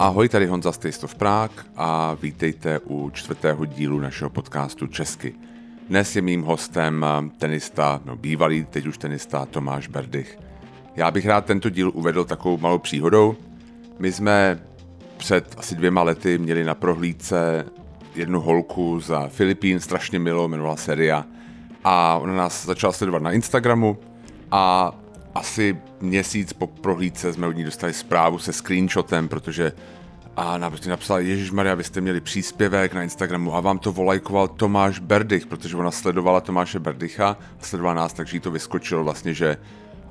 Ahoj, tady Honza Stejstov Prák a vítejte u čtvrtého dílu našeho podcastu Česky. Dnes je mým hostem tenista, no bývalý, teď už tenista Tomáš Berdych. Já bych rád tento díl uvedl takovou malou příhodou. My jsme před asi dvěma lety měli na prohlídce jednu holku za Filipín, strašně milou, jmenovala Seria. A ona nás začala sledovat na Instagramu a asi měsíc po prohlídce jsme od ní dostali zprávu se screenshotem, protože a nám prostě napsala, Ježíš Maria, vy jste měli příspěvek na Instagramu a vám to volajkoval Tomáš Berdych, protože ona sledovala Tomáše Berdycha a sledovala nás, takže jí to vyskočilo vlastně, že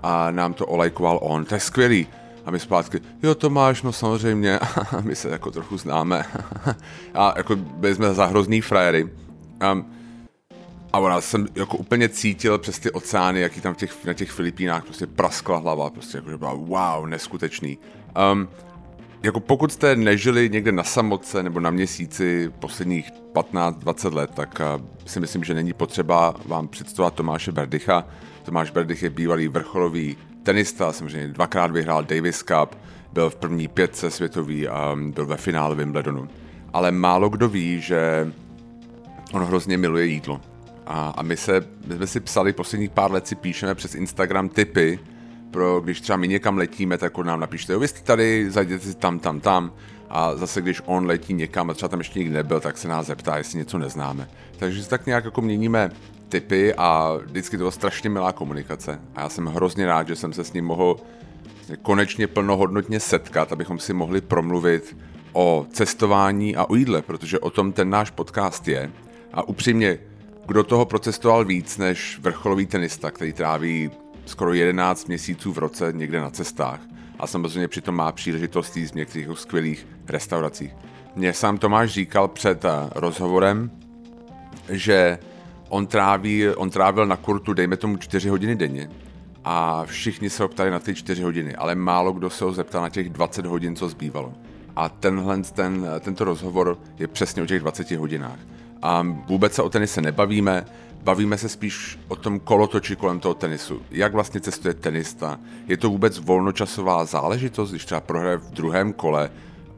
a nám to olajkoval on. To je skvělý. A my zpátky, jo Tomáš, no samozřejmě, my se jako trochu známe. a jako byli jsme za hrozný frajery. Um, a ona jsem jako úplně cítil přes ty oceány, jaký tam těch, na těch Filipínách prostě praskla hlava, prostě jako, že byla wow, neskutečný. Um, jako pokud jste nežili někde na samotce nebo na měsíci posledních 15-20 let, tak uh, si myslím, že není potřeba vám představovat Tomáše Berdycha. Tomáš Berdych je bývalý vrcholový tenista, samozřejmě dvakrát vyhrál Davis Cup, byl v první pětce světový a byl ve finále Wimbledonu. Ale málo kdo ví, že on hrozně miluje jídlo. A, a my, se, my jsme si psali, posledních pár let si píšeme přes Instagram tipy, pro když třeba my někam letíme, tak on nám napište, jo, vy jste tady, zajděte si tam, tam, tam. A zase, když on letí někam a třeba tam ještě nikdy nebyl, tak se nás zeptá, jestli něco neznáme. Takže si tak nějak jako měníme typy a vždycky to byla strašně milá komunikace. A já jsem hrozně rád, že jsem se s ním mohl konečně plnohodnotně setkat, abychom si mohli promluvit o cestování a o jídle, protože o tom ten náš podcast je. A upřímně, kdo toho procestoval víc než vrcholový tenista, který tráví skoro 11 měsíců v roce někde na cestách a samozřejmě přitom má příležitost jít z některých skvělých restauracích. Mně sám Tomáš říkal před eh, rozhovorem, že on, tráví, on trávil na kurtu, dejme tomu, 4 hodiny denně a všichni se ho ptali na ty 4 hodiny, ale málo kdo se ho zeptal na těch 20 hodin, co zbývalo. A tenhle, ten, tento rozhovor je přesně o těch 20 hodinách. A vůbec se o tenise nebavíme, bavíme se spíš o tom kolotoči kolem toho tenisu. Jak vlastně cestuje tenista? Je to vůbec volnočasová záležitost, když třeba prohraje v druhém kole,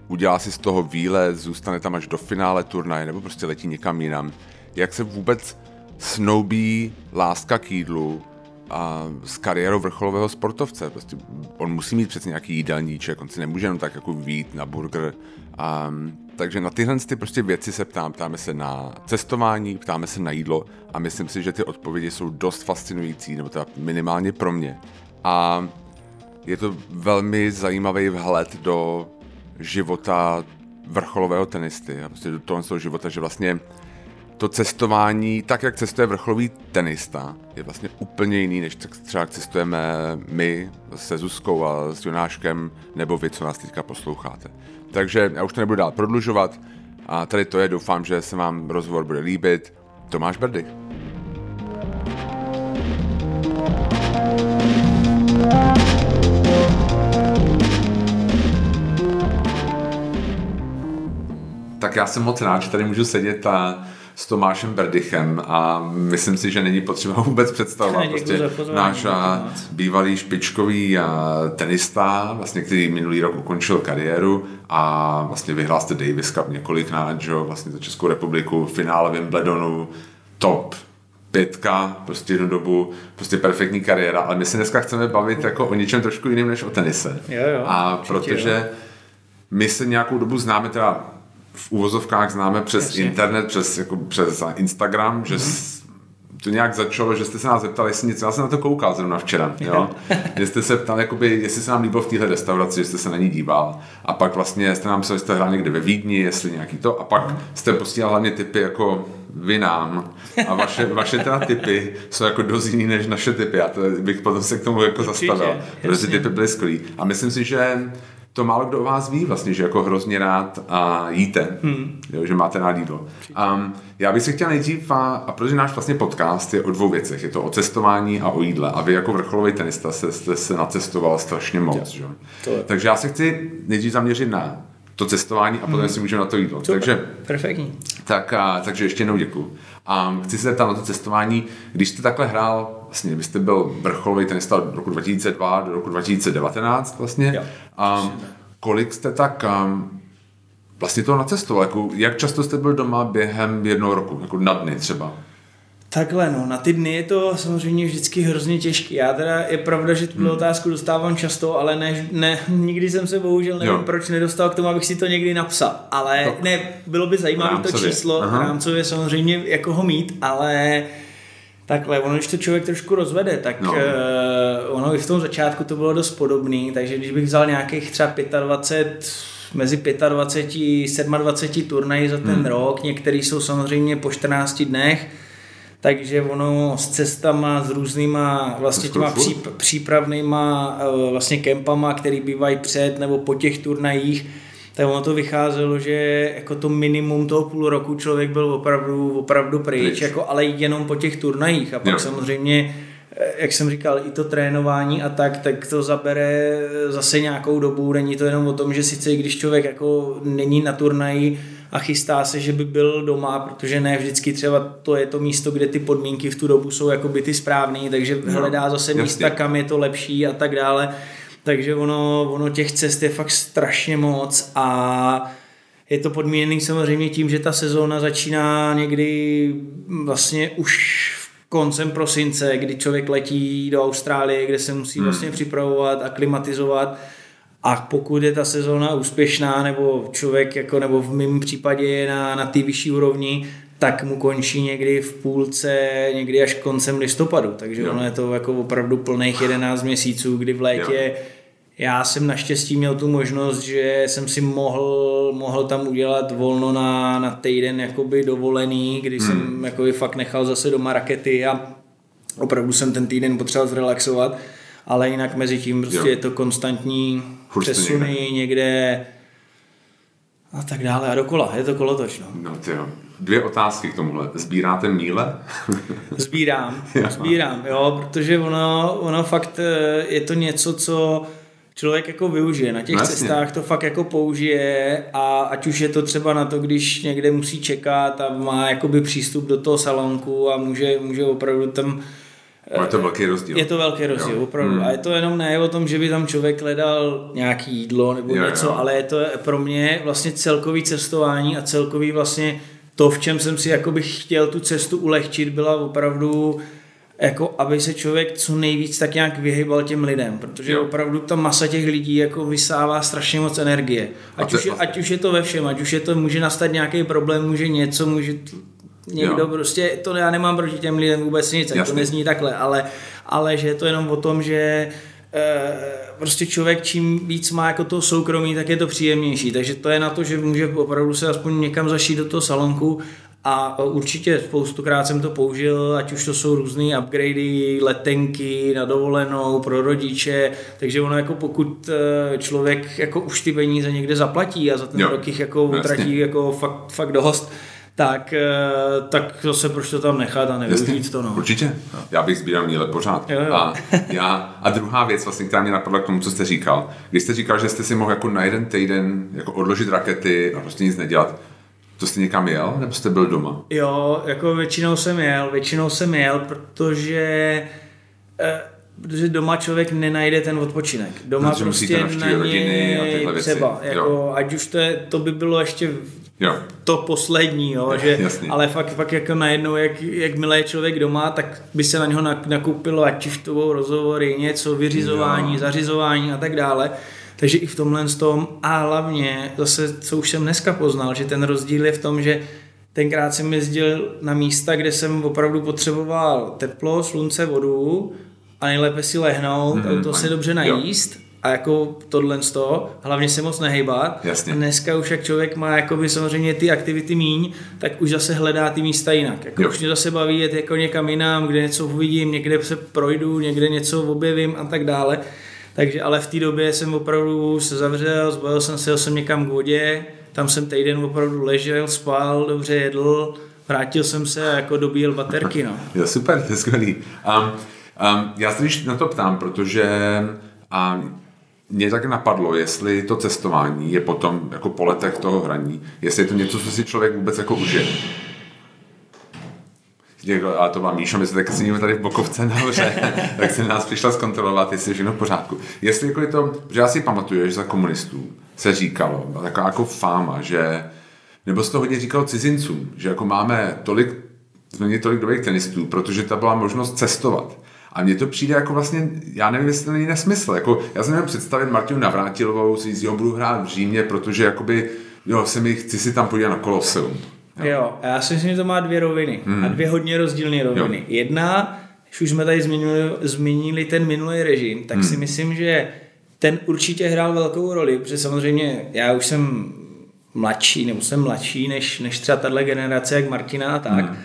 udělá si z toho výlet, zůstane tam až do finále turnaje, nebo prostě letí někam jinam. Jak se vůbec snoubí láska k jídlu a s kariérou vrcholového sportovce. Prostě on musí mít přece nějaký jídelníček, on si nemůže jenom tak jako vít na burger. A, takže na tyhle ty prostě věci se ptám. Ptáme se na cestování, ptáme se na jídlo a myslím si, že ty odpovědi jsou dost fascinující, nebo teda minimálně pro mě. A je to velmi zajímavý vhled do života vrcholového tenisty a prostě do toho života, že vlastně to cestování, tak jak cestuje vrcholový tenista, je vlastně úplně jiný, než třeba cestujeme my se Zuzkou a s Jonáškem, nebo vy, co nás teďka posloucháte. Takže já už to nebudu dál prodlužovat a tady to je, doufám, že se vám rozhovor bude líbit. Tomáš Berdych. Tak já jsem moc rád, že tady můžu sedět a s Tomášem Berdychem a myslím si, že není potřeba vůbec představovat. Prostě náš bývalý špičkový tenista, vlastně, který minulý rok ukončil kariéru a vlastně vyhrál jste Davis Cup několikrát, že vlastně za Českou republiku, finále Wimbledonu, top pětka, prostě jednu dobu, prostě perfektní kariéra, ale my se dneska chceme bavit jako o něčem trošku jiným než o tenise. Jo, jo, a protože jo. my se nějakou dobu známe teda v úvozovkách známe přes Jasně. internet, přes, jako, přes Instagram, že mm-hmm. to nějak začalo, že jste se nás zeptali, jestli něco, já jsem na to koukal zrovna včera, jo? že jste se ptali, jakoby, jestli se nám líbilo v téhle restauraci, že jste se na ní díval. A pak vlastně jste nám psali, jste hrál někde ve Vídni, jestli nějaký to. A pak jste posílal hlavně typy jako vy nám. A vaše, vaše teda typy jsou jako dost jiný než naše typy, já to bych potom se k tomu jako zastavil, protože ty typy byly skvělý. A myslím si, že to málo kdo o vás ví vlastně, že jako hrozně rád a jíte, hmm. jo, že máte rád jídlo. Um, já bych se chtěl nejdřív, a, a protože náš vlastně podcast je o dvou věcech, je to o cestování a o jídle a vy jako vrcholový tenista se, jste se nacestoval strašně moc, že? Takže já se chci nejdřív zaměřit na to cestování a potom hmm. si můžeme na to jídlo. Super. Takže, Perfektní. Tak, a, takže ještě jednou děkuji. A chci se zeptat na to cestování, když jste takhle hrál, vlastně vy jste byl vrcholový tenista od roku 2002 do roku 2019 vlastně. Jo. Um, kolik jste tak um, vlastně to nacestoval? Jako, jak často jste byl doma během jednoho roku? Jako na dny třeba? Takhle, no, na ty dny je to samozřejmě vždycky hrozně těžký. Já teda, je pravda, že tuhle hmm. otázku dostávám často, ale ne, ne, nikdy jsem se bohužel nevím, jo. proč nedostal k tomu, abych si to někdy napsal. Ale ne, bylo by zajímavé to číslo, rámcově samozřejmě jako ho mít, ale takhle, ono, když to člověk trošku rozvede, tak no. uh, ono i v tom začátku to bylo dost podobný, takže když bych vzal nějakých třeba 25, mezi 25 27 turnají za ten hmm. rok, některý jsou samozřejmě po 14 dnech, takže ono s cestama, s různýma vlastně těma příp, přípravnýma eh, vlastně kempama, který bývají před nebo po těch turnajích, tak ono to vycházelo, že jako to minimum toho půl roku člověk byl opravdu, opravdu pryč, jako, ale jenom po těch turnajích a pak jo. samozřejmě eh, jak jsem říkal, i to trénování a tak, tak to zabere zase nějakou dobu. Není to jenom o tom, že sice když člověk jako není na turnaji, a chystá se, že by byl doma, protože ne vždycky třeba to je to místo, kde ty podmínky v tu dobu jsou jako by ty správný, takže no, hledá zase jasně. místa, kam je to lepší a tak dále. Takže ono, ono těch cest je fakt strašně moc a je to podmíněný samozřejmě tím, že ta sezóna začíná někdy vlastně už koncem prosince, kdy člověk letí do Austrálie, kde se musí hmm. vlastně připravovat, aklimatizovat a pokud je ta sezóna úspěšná, nebo člověk, jako, nebo v mém případě je na, na té vyšší úrovni, tak mu končí někdy v půlce, někdy až koncem listopadu. Takže jo. ono je to jako opravdu plných 11 měsíců, kdy v létě jo. já jsem naštěstí měl tu možnost, že jsem si mohl, mohl tam udělat volno na, na týden jakoby dovolený, kdy hmm. jsem jakoby fakt nechal zase doma rakety a opravdu jsem ten týden potřeboval zrelaxovat ale jinak mezi tím prostě jo. je to konstantní Furt přesuny někde. někde a tak dále a dokola. Je to kolotoč, no. No ty jo. Dvě otázky k tomuhle. Sbíráte míle? Sbírám, sbírám, jo, protože ono, ono fakt eh, je to něco, co člověk jako využije. Na těch Vlastně. cestách to fakt jako použije a ať už je to třeba na to, když někde musí čekat a má jakoby přístup do toho salonku a může, může opravdu tam je to velký rozdíl. Je to velký rozdíl, jo. opravdu. Hmm. A je to jenom ne o tom, že by tam člověk hledal nějaký jídlo nebo jo, něco, jo. ale je to pro mě vlastně celkový cestování a celkový vlastně to, v čem jsem si jakoby chtěl tu cestu ulehčit, byla opravdu jako aby se člověk co nejvíc tak nějak vyhybal těm lidem, protože jo. opravdu ta masa těch lidí jako vysává strašně moc energie. Ať, už je, ať už je to ve všem, ať už je to, může nastat nějaký problém, může něco, může někdo jo. prostě, to já nemám proti těm lidem vůbec nic, to nezní takhle, ale, ale že je to jenom o tom, že prostě člověk čím víc má jako to soukromí, tak je to příjemnější. Takže to je na to, že může opravdu se aspoň někam zašít do toho salonku a určitě spoustukrát jsem to použil, ať už to jsou různé upgradey, letenky na dovolenou pro rodiče, takže ono jako pokud e, člověk jako už ty peníze někde zaplatí a za ten jo, rok jich jako utratí jako fakt, fakt dost, tak, eh, tak zase proč to tam nechat a nevyužít to. No. Určitě. Já bych sbíral míle pořád. Jo, jo. A, já, a druhá věc, vlastně, která mě napadla k tomu, co jste říkal. Když jste říkal, že jste si mohl jako na jeden týden jako odložit rakety a prostě nic nedělat, to jste někam jel, nebo jste byl doma? Jo, jako většinou jsem jel, většinou jsem jel, protože eh, protože doma člověk nenajde ten odpočinek. Doma no, prostě na něj třeba, jako, ať už to, je, to by bylo ještě jo. to poslední, jo, že, ale fakt, fakt jako najednou, jak, jak milé je člověk doma, tak by se na něho nakupilo, ať budou rozhovory, něco, vyřizování, jo. zařizování a tak dále. Takže i v tomhle tom a hlavně zase, co už jsem dneska poznal, že ten rozdíl je v tom, že tenkrát jsem jezdil na místa, kde jsem opravdu potřeboval teplo, slunce, vodu a nejlépe si lehnout, mm, to se dobře najíst. Jo a jako tohle z toho, hlavně se moc nehejbat. Jasně. A dneska už jak člověk má jakoby samozřejmě ty aktivity míň, tak už zase hledá ty místa jinak. Jako už mě zase baví jet jako někam jinam, kde něco uvidím, někde se projdu, někde něco objevím a tak dále. Takže ale v té době jsem opravdu se zavřel, zbavil jsem se, jel jsem někam k vodě, tam jsem týden opravdu ležel, spal, dobře jedl, vrátil jsem se a jako dobíjel baterky. No. Jo, super, to je skvělý. Um, um, já se na to ptám, protože um, mě tak napadlo, jestli to cestování je potom jako po letech toho hraní, jestli je to něco, co si člověk vůbec jako užije. A to má Míša, my se tak sedíme tady v Bokovce nahoře, tak se nás přišla zkontrolovat, jestli je všechno v pořádku. Jestli jako je to, že já si pamatuju, že za komunistů se říkalo, taková jako fáma, že, nebo se to hodně říkalo cizincům, že jako máme tolik, jsme měli tolik dobrých tenistů, protože ta byla možnost cestovat. A mně to přijde jako vlastně, já nevím, jestli to není nesmysl. Jako, já jsem měl představit Martinu Navrátilovou, si jo, budu hrát v Římě, protože jakoby, jo, se mi, chci si tam podívat na Koloseum. Jo. jo, já si myslím, že to má dvě roviny. Hmm. A dvě hodně rozdílné roviny. Jo. Jedna, když už jsme tady zmínili, zmínili ten minulý režim, tak hmm. si myslím, že ten určitě hrál velkou roli, protože samozřejmě já už jsem mladší, nebo jsem mladší než, než třeba tahle generace, jak Martina a tak. Hmm.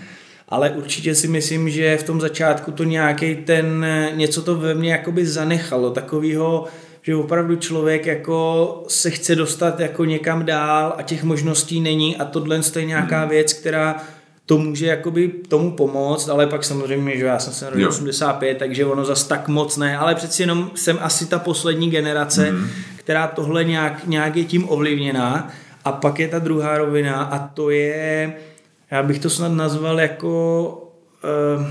Ale určitě si myslím, že v tom začátku to nějaký ten, něco to ve mně jakoby zanechalo, takovýho, že opravdu člověk jako se chce dostat jako někam dál a těch možností není a tohle je nějaká hmm. věc, která to může jakoby tomu pomoct, ale pak samozřejmě, že já jsem se narodil 85, takže ono zas tak moc ne, ale přeci jenom jsem asi ta poslední generace, mm. která tohle nějak, nějak je tím ovlivněná a pak je ta druhá rovina a to je, já bych to snad nazval jako, uh,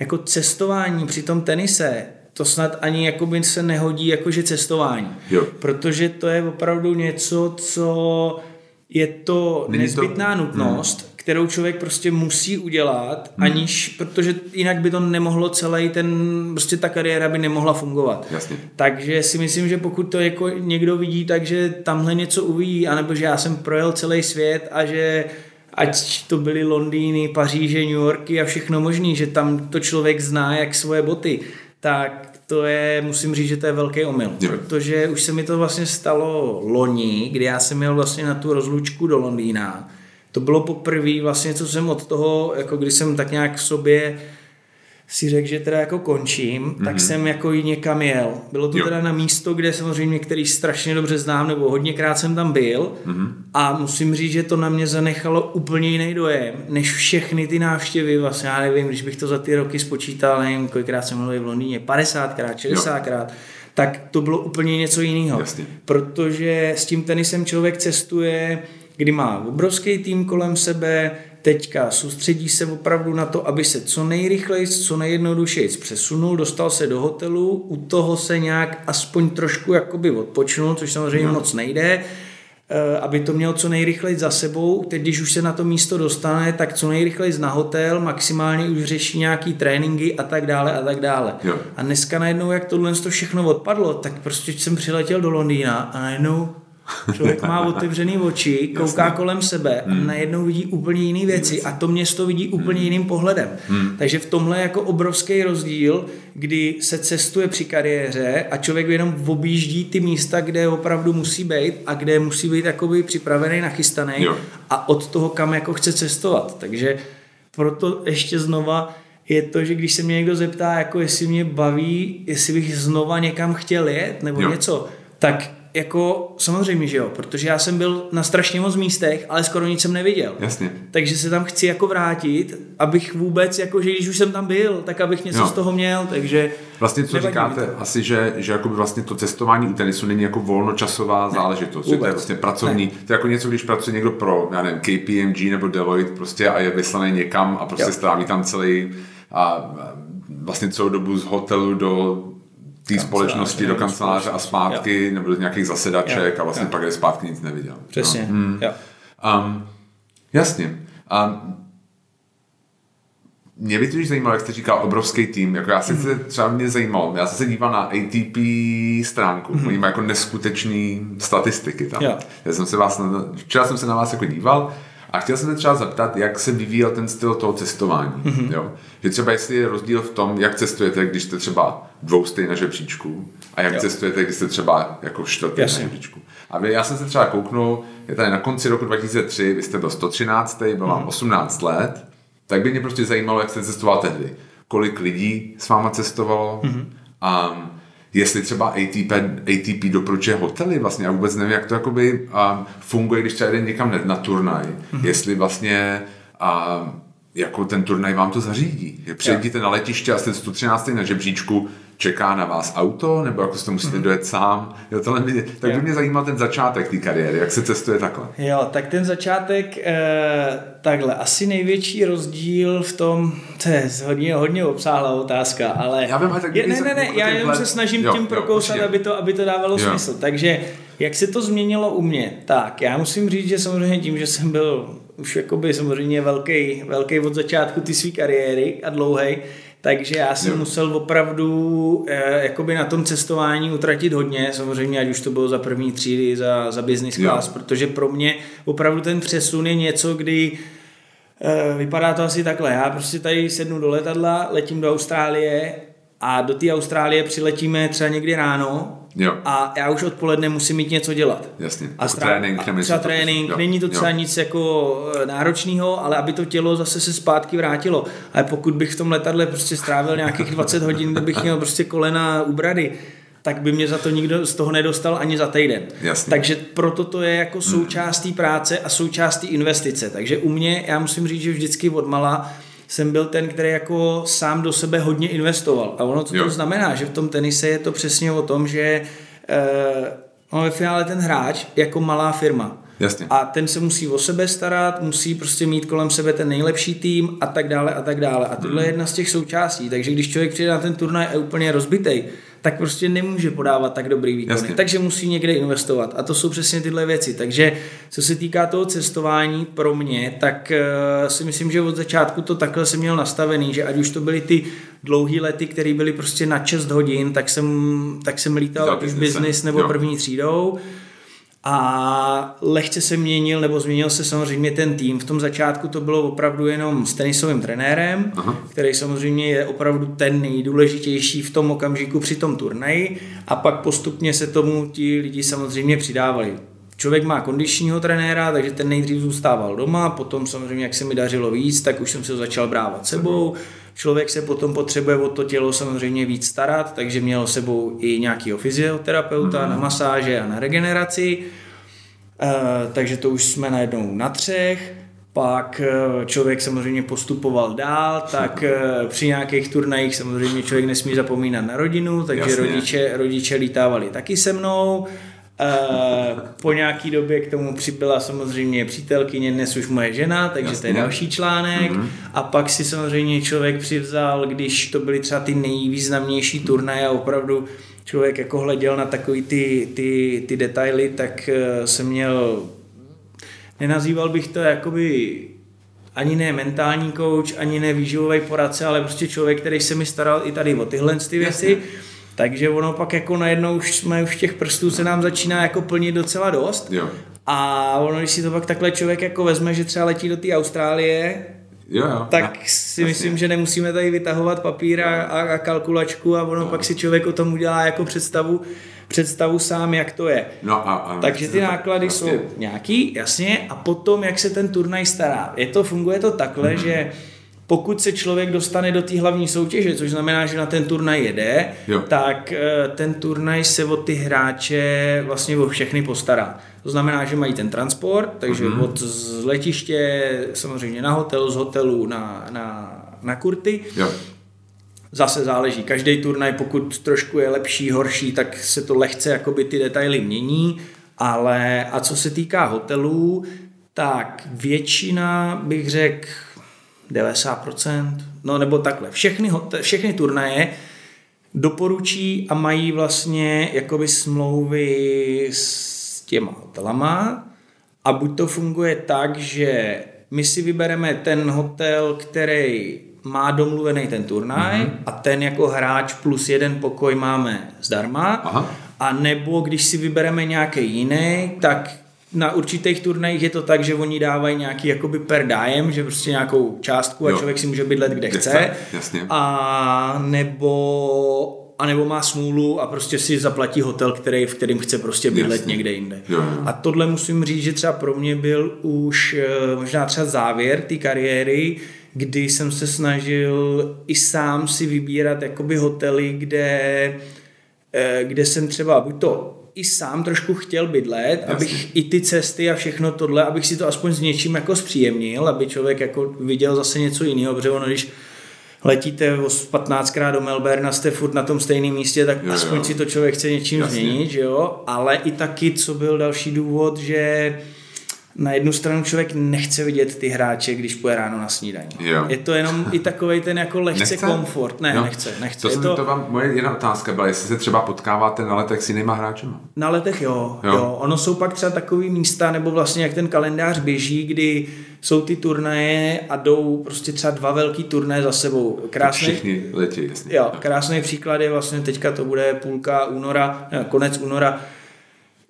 jako cestování při tom tenise, to snad ani jakoby se nehodí jakože cestování. Jo. Protože to je opravdu něco, co je to Není nezbytná to... nutnost, hmm kterou člověk prostě musí udělat, hmm. aniž, protože jinak by to nemohlo celý ten, prostě ta kariéra by nemohla fungovat. Jasně. Takže si myslím, že pokud to jako někdo vidí, takže tamhle něco uvidí, anebo že já jsem projel celý svět a že ať to byly Londýny, Paříže, New Yorky a všechno možný, že tam to člověk zná jak svoje boty, tak to je, musím říct, že to je velký omyl, je. protože už se mi to vlastně stalo loni, kdy já jsem měl vlastně na tu rozlučku do Londýna to bylo poprvé vlastně, co jsem od toho, jako když jsem tak nějak v sobě si řekl, že teda jako končím, mm-hmm. tak mhm. jsem jako i někam jel. Bylo to jo. teda na místo, kde samozřejmě který strašně dobře znám, nebo hodněkrát jsem tam byl mm-hmm. a musím říct, že to na mě zanechalo úplně jiný dojem, než všechny ty návštěvy, vlastně já nevím, když bych to za ty roky spočítal, nevím, kolikrát jsem byl v Londýně, 50krát, 60krát, tak to bylo úplně něco jiného. Protože s tím tenisem člověk cestuje kdy má obrovský tým kolem sebe, teďka soustředí se opravdu na to, aby se co nejrychleji, co nejjednodušeji přesunul, dostal se do hotelu, u toho se nějak aspoň trošku jakoby odpočnul, což samozřejmě no. moc nejde, eh, aby to měl co nejrychleji za sebou. Teď, když už se na to místo dostane, tak co nejrychleji na hotel, maximálně už řeší nějaký tréninky a tak dále a tak dále. Jo. A dneska najednou, jak tohle to všechno odpadlo, tak prostě jsem přiletěl do Londýna a najednou Člověk má otevřený oči, kouká Jasně. kolem sebe hmm. a najednou vidí úplně jiné věci a to město vidí úplně hmm. jiným pohledem. Hmm. Takže v tomhle je jako obrovský rozdíl, kdy se cestuje při kariéře a člověk jenom objíždí ty místa, kde opravdu musí být a kde musí být jakoby připravený, nachystaný jo. a od toho, kam jako chce cestovat. Takže proto ještě znova je to, že když se mě někdo zeptá, jako jestli mě baví, jestli bych znova někam chtěl jet nebo jo. něco, tak jako samozřejmě, že jo, protože já jsem byl na strašně moc místech, ale skoro nic jsem neviděl. Jasně. Takže se tam chci jako vrátit, abych vůbec, jako že když už jsem tam byl, tak abych něco jo. z toho měl, takže... Vlastně co říkáte, to. asi, že, že jako vlastně to cestování u tenisu není jako volnočasová ne, záležitost, vůbec. že to je vlastně pracovní, ne. to je jako něco, když pracuje někdo pro, já nevím, KPMG nebo Deloitte prostě a je vyslaný někam a prostě jo. stráví tam celý a vlastně celou dobu z hotelu do té společnosti do kanceláře a zpátky, jo. nebo do nějakých zasedaček jo. a vlastně jo. pak je zpátky nic neviděl. Přesně, no. hmm. jo. Um, jasně. Um, mě by totiž zajímalo, jak jste říkal, obrovský tým. Jako já se mm. třeba mě zajímalo, já jsem se díval na ATP stránku, mm. oni mají jako neskutečný statistiky tam. Jo. Já jsem se vás, včera jsem se na vás jako díval a chtěl jsem se třeba zeptat, jak se vyvíjel ten styl toho cestování. Mm-hmm. Jo? Že třeba jestli je rozdíl v tom, jak cestujete, když jste třeba dvoustej na žebříčku a jak jo. cestujete, když jste třeba jako čtvrtý na žebříčku. A vy, já jsem se třeba kouknul, je tady na konci roku 2003, vy jste byl 113, byl vám mm-hmm. 18 let, tak by mě prostě zajímalo, jak jste cestoval tehdy. Kolik lidí s váma cestovalo, mm-hmm. um, jestli třeba ATP, ATP doporučuje hotely vlastně, já vůbec nevím, jak to jakoby um, funguje, když třeba jde někam na turnaj, mm-hmm. jestli vlastně um, jako ten turnaj vám to zařídí. Přijedete na letiště a jste 113. na žebříčku, čeká na vás auto, nebo jako si to musíte mm-hmm. dojet sám? Jo, tohle mě, tak by mě zajímal ten začátek té kariéry, jak se cestuje takhle. Jo, tak ten začátek, eh, takhle, asi největší rozdíl v tom, to je hodně, hodně obsáhlá otázka, ale... Já vím, tak je, ne, ne, ne, já jenom se snažím jo, tím prokousat, jo, aby, to, aby to dávalo jo. smysl. Takže jak se to změnilo u mě? Tak, já musím říct, že samozřejmě tím, že jsem byl už jakoby samozřejmě velký, velký od začátku ty své kariéry a dlouhý, takže já jsem jo. musel opravdu eh, jakoby na tom cestování utratit hodně, samozřejmě, ať už to bylo za první třídy, za, za business class, jo. protože pro mě opravdu ten přesun je něco, kdy eh, vypadá to asi takhle. Já prostě tady sednu do letadla, letím do Austrálie a do té Austrálie přiletíme třeba někdy ráno Jo. A já už odpoledne musím mít něco dělat. Jasně. A jako trénink. A třeba trénink, jo. není to třeba jo. nic jako eh, náročného, ale aby to tělo zase se zpátky vrátilo. Ale pokud bych v tom letadle prostě strávil nějakých 20 hodin, kde bych měl prostě kolena u brady, tak by mě za to nikdo z toho nedostal ani za týden. Jasně. Takže proto to je jako součástí práce a součástí investice. Takže u mě, já musím říct, že vždycky od mala jsem byl ten, který jako sám do sebe hodně investoval. A ono, co jo. to znamená, že v tom tenise je to přesně o tom, že uh, ve finále ten hráč jako malá firma. Jasně. A ten se musí o sebe starat, musí prostě mít kolem sebe ten nejlepší tým a tak dále a tak dále. A tohle je jedna z těch součástí. Takže když člověk přijde na ten turnaj a je úplně rozbitej, tak prostě nemůže podávat tak dobrý výkon. Takže musí někde investovat. A to jsou přesně tyhle věci. Takže co se týká toho cestování pro mě, tak uh, si myslím, že od začátku to takhle jsem měl nastavený, že ať už to byly ty dlouhé lety, které byly prostě na 6 hodin, tak jsem, tak jsem lítal ať už business nebo jo. první třídou a lehce se měnil, nebo změnil se samozřejmě ten tým. V tom začátku to bylo opravdu jenom s tenisovým trenérem, Aha. který samozřejmě je opravdu ten nejdůležitější v tom okamžiku při tom turnaji a pak postupně se tomu ti lidi samozřejmě přidávali. Člověk má kondičního trenéra, takže ten nejdřív zůstával doma, potom samozřejmě, jak se mi dařilo víc, tak už jsem se ho začal brávat sebou. Člověk se potom potřebuje o to tělo samozřejmě víc starat, takže měl sebou i nějakého fyzioterapeuta mm-hmm. na masáže a na regeneraci. E, takže to už jsme najednou na třech. Pak eh, člověk samozřejmě postupoval dál, tak eh, při nějakých turnajích samozřejmě člověk nesmí zapomínat na rodinu, takže rodiče, rodiče lítávali taky se mnou. Uh, po nějaký době k tomu přibyla samozřejmě přítelkyně, dnes už moje žena, takže Jasně. to je další článek. Mm-hmm. A pak si samozřejmě člověk přivzal, když to byly třeba ty nejvýznamnější turnaje a opravdu člověk jako hleděl na takový ty, ty, ty detaily, tak uh, jsem měl, nenazýval bych to jakoby ani ne mentální coach, ani ne výživový poradce, ale prostě člověk, který se mi staral i tady o tyhle ty věci. Jasně takže ono pak jako najednou už jsme už těch prstů se nám začíná jako plnit docela dost. Jo. A ono, když si to pak takhle člověk jako vezme, že třeba letí do té Austrálie, jo, jo. tak ja, si jasně. myslím, že nemusíme tady vytahovat papír a, a kalkulačku a ono no. pak si člověk o tom udělá jako představu, představu sám, jak to je. No a, a Takže ty náklady vlastně... jsou nějaký, jasně, a potom, jak se ten turnaj stará. Je to, funguje to takhle, mm-hmm. že pokud se člověk dostane do té hlavní soutěže, což znamená, že na ten turnaj jede, jo. tak eh, ten turnaj se o ty hráče vlastně o všechny postará. To znamená, že mají ten transport, takže mm-hmm. od z letiště samozřejmě na hotel, z hotelu na, na, na kurty. Jo. Zase záleží. Každý turnaj, pokud trošku je lepší, horší, tak se to lehce jakoby ty detaily mění. Ale a co se týká hotelů, tak většina bych řekl 90%, no nebo takhle, všechny, všechny turnaje doporučí a mají vlastně jakoby smlouvy s těma hotelama a buď to funguje tak, že my si vybereme ten hotel, který má domluvený ten turnaj mm-hmm. a ten jako hráč plus jeden pokoj máme zdarma. Aha. A nebo když si vybereme nějaký jiný, tak na určitých turnajích je to tak, že oni dávají nějaký jakoby per dájem, že prostě nějakou částku a jo. člověk si může bydlet kde, kde chce. chce. Jasně. A nebo a nebo má smůlu a prostě si zaplatí hotel, který, v kterým chce prostě bydlet Jasně. někde jinde. Jo. A tohle musím říct, že třeba pro mě byl už eh, možná třeba závěr té kariéry, kdy jsem se snažil i sám si vybírat jakoby hotely, kde, eh, kde jsem třeba buď to i sám trošku chtěl bydlet, Jasně. abych i ty cesty a všechno tohle, abych si to aspoň s něčím jako zpříjemnil, aby člověk jako viděl zase něco jiného, protože ono, když letíte 15krát do Melbourne a jste furt na tom stejném místě, tak jo, aspoň jo. si to člověk chce něčím Jasně. změnit, že jo? Ale i taky, co byl další důvod, že na jednu stranu člověk nechce vidět ty hráče, když půjde ráno na snídaní. Jo. Je to jenom i takový ten jako lehce nechce? komfort. Ne, jo. nechce, nechce. To, jsem, to... to vám, moje jedna otázka byla, jestli se třeba potkáváte na letech s jinýma hráči. Na letech jo, jo. jo. Ono jsou pak třeba takový místa, nebo vlastně jak ten kalendář běží, kdy jsou ty turnaje a jdou prostě třeba dva velký turnaje za sebou. Krásný, všichni letí, jasně. Jo, krásný příklad je vlastně teďka to bude půlka února, ne, konec února,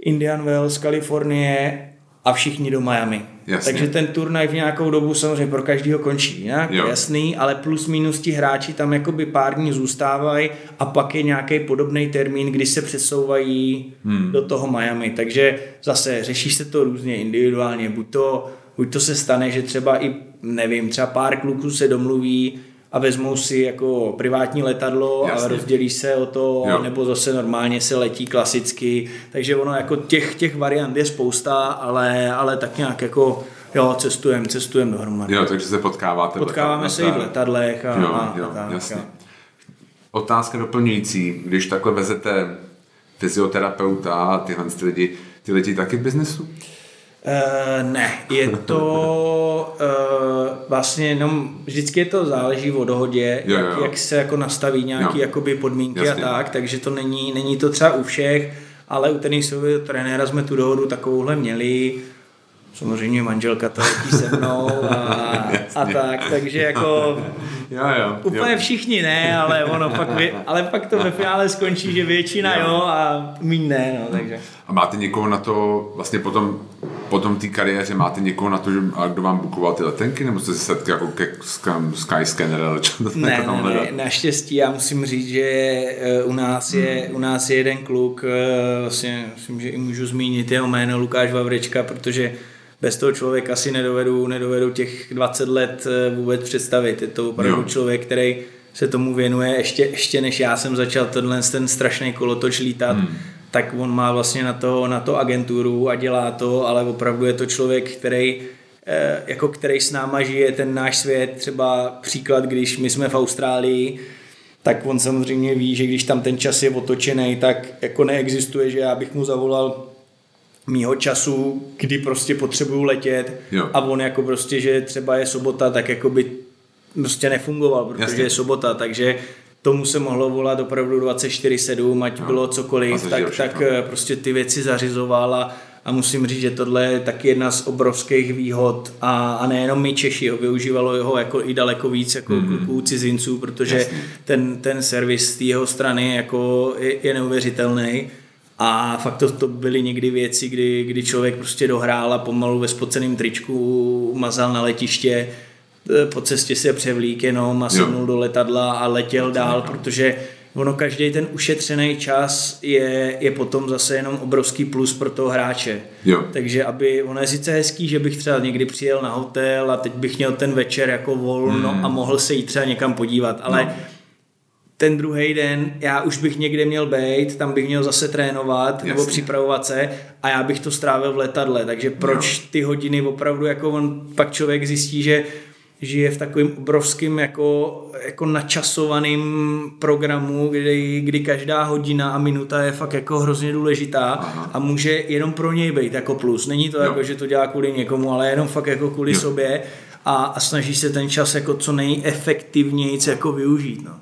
Indian Wells, Kalifornie a všichni do Miami. Jasně. Takže ten turnaj v nějakou dobu samozřejmě pro každého končí jinak, jo. jasný, ale plus minus ti hráči tam jakoby pár dní zůstávají a pak je nějaký podobný termín, kdy se přesouvají hmm. do toho Miami. Takže zase řeší se to různě individuálně. Buď to, buď to se stane, že třeba i, nevím, třeba pár kluků se domluví, a vezmou si jako privátní letadlo Jasně. a rozdělí se o to, jo. nebo zase normálně se letí klasicky, takže ono jako těch, těch variant je spousta, ale, ale tak nějak jako jo, cestujeme, cestujeme dohromady. Jo, takže se potkáváte. Potkáváme se i v letadlech a, jo, a, jo, tak, jasně. Jo. Otázka doplňující, když takhle vezete fyzioterapeuta a tyhle ty lidi, ty lidi taky v biznesu? Uh, ne, je to uh, vlastně jenom, vždycky je to záleží o dohodě, jo, jo. Jak, jak se jako nastaví nějaké jakoby podmínky Jasně. a tak, takže to není, není to třeba u všech, ale u tenisového trenéra jsme tu dohodu takovouhle měli, samozřejmě manželka to letí se mnou a, a tak, takže jako jo, jo, úplně jo. všichni ne, ale ono pak, vy, ale pak to ve finále skončí, že většina jo, jo a míň ne, no, takže. A máte někoho na to, vlastně potom, potom té kariéře máte někoho na to, že, a kdo vám bukoval ty letenky, nebo jste se setkali jako ke Skyscanner, ale čo to ne, ne, ne, naštěstí já musím říct, že eh, u nás je, hmm. u nás je jeden kluk, eh, vlastně myslím, že i můžu zmínit jeho jméno Lukáš Vavrečka, protože bez toho člověka si nedovedu, nedovedu těch 20 let eh, vůbec představit. Je to opravdu jo. člověk, který se tomu věnuje ještě, ještě než já jsem začal tenhle ten strašný kolotoč lítat, hmm. Tak on má vlastně na to, na to agenturu a dělá to, ale opravdu je to člověk, který eh, jako který s náma žije ten náš svět, třeba příklad, když my jsme v Austrálii, tak on samozřejmě ví, že když tam ten čas je otočený, tak jako neexistuje, že já bych mu zavolal mýho času, kdy prostě potřebuju letět jo. a on jako prostě, že třeba je sobota, tak jako by prostě nefungoval, protože Jasně. je sobota, takže tomu se mohlo volat opravdu 24-7, ať no. bylo cokoliv, tak, tak eh, prostě ty věci zařizoval a, musím říct, že tohle je taky jedna z obrovských výhod a, a nejenom my Češi ho využívalo jeho jako i daleko víc jako mm-hmm. kluků cizinců, protože ten, ten servis z jeho strany jako je, je neuvěřitelný a fakt to, to byly někdy věci, kdy, kdy člověk prostě dohrál a pomalu ve spoceném tričku mazal na letiště, po cestě se převlík jenom a sednul do letadla a letěl dál, protože ono každý ten ušetřený čas je, je potom zase jenom obrovský plus pro toho hráče. Jo. Takže aby, ono je sice hezký, že bych třeba někdy přijel na hotel a teď bych měl ten večer jako volno hmm. a mohl se jít třeba někam podívat, ale no ten druhý den já už bych někde měl být, tam bych měl zase trénovat Jasně. nebo připravovat se a já bych to strávil v letadle, takže proč no. ty hodiny opravdu, jako on pak člověk zjistí, že žije v takovém obrovském jako, jako načasovaném programu, kdy, kdy každá hodina a minuta je fakt jako hrozně důležitá Aha. a může jenom pro něj být jako plus. Není to no. jako, že to dělá kvůli někomu, ale jenom fakt jako kvůli no. sobě a, a snaží se ten čas jako co nejefektivněji jako využít. No.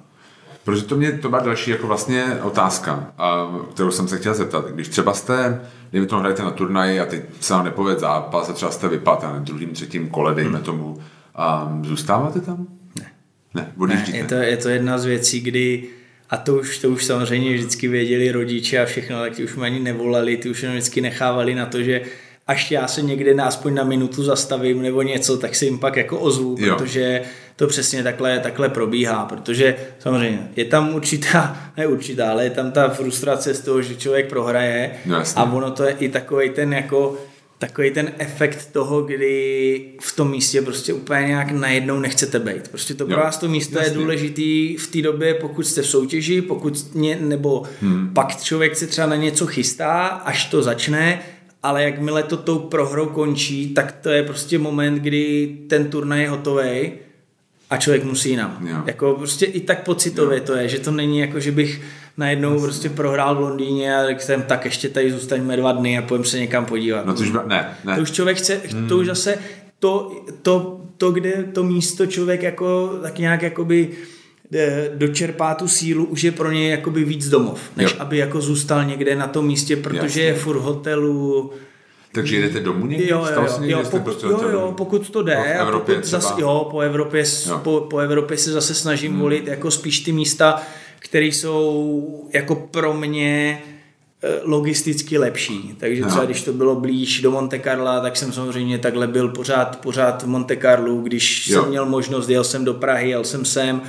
Protože to mě, to byla další jako vlastně otázka, a, kterou jsem se chtěl zeptat. Když třeba jste, dejme tomu, hrajete na turnaji a teď se vám nepoved zápas a třeba jste vypad na druhým, třetím kole, dejme hmm. A zůstáváte tam? Ne. Ne, ne je, to, je to jedna z věcí, kdy a to už, to už samozřejmě vždycky věděli rodiče a všechno, tak ti už mi ani nevolali, ty už jenom vždycky nechávali na to, že až já se někde aspoň na minutu zastavím nebo něco, tak se jim pak jako ozvu, jo. protože to přesně takhle, takhle probíhá, protože samozřejmě je tam určitá, ne určitá, ale je tam ta frustrace z toho, že člověk prohraje Jasně. a ono to je i takový ten jako takový ten efekt toho, kdy v tom místě prostě úplně nějak najednou nechcete být. Prostě to pro vás to místo Jasně. je důležitý v té době, pokud jste v soutěži, pokud ně, nebo hmm. pak člověk se třeba na něco chystá, až to začne, ale jakmile to tou prohrou končí, tak to je prostě moment, kdy ten turnaj je hotový a člověk musí jinam. Jo. Jako prostě i tak pocitově jo. to je, že to není jako, že bych najednou Jasně. prostě prohrál v Londýně a řekl jsem, tak ještě tady zůstaňme dva dny a půjdeme se někam podívat. No to už, ne, ne. To už člověk chce, hmm. to už zase, to, to, to, kde to místo člověk jako tak nějak jakoby dočerpá tu sílu, už je pro něj jakoby víc domov, než jo. aby jako zůstal někde na tom místě, protože Jasně. je furt hotelu, takže jedete domů někdy? Jo, jo, jo, jo, pokud, prostě jo, jo, pokud to jde. V Evropě pokud zase, jo, po Evropě, jo. Po, po Evropě se zase snažím hmm. volit jako spíš ty místa, které jsou jako pro mě eh, logisticky lepší. Takže třeba když to bylo blíž do Monte Carla, tak jsem samozřejmě takhle byl pořád, pořád v Monte Carlu, když jo. jsem měl možnost, jel jsem do Prahy, jel jsem sem,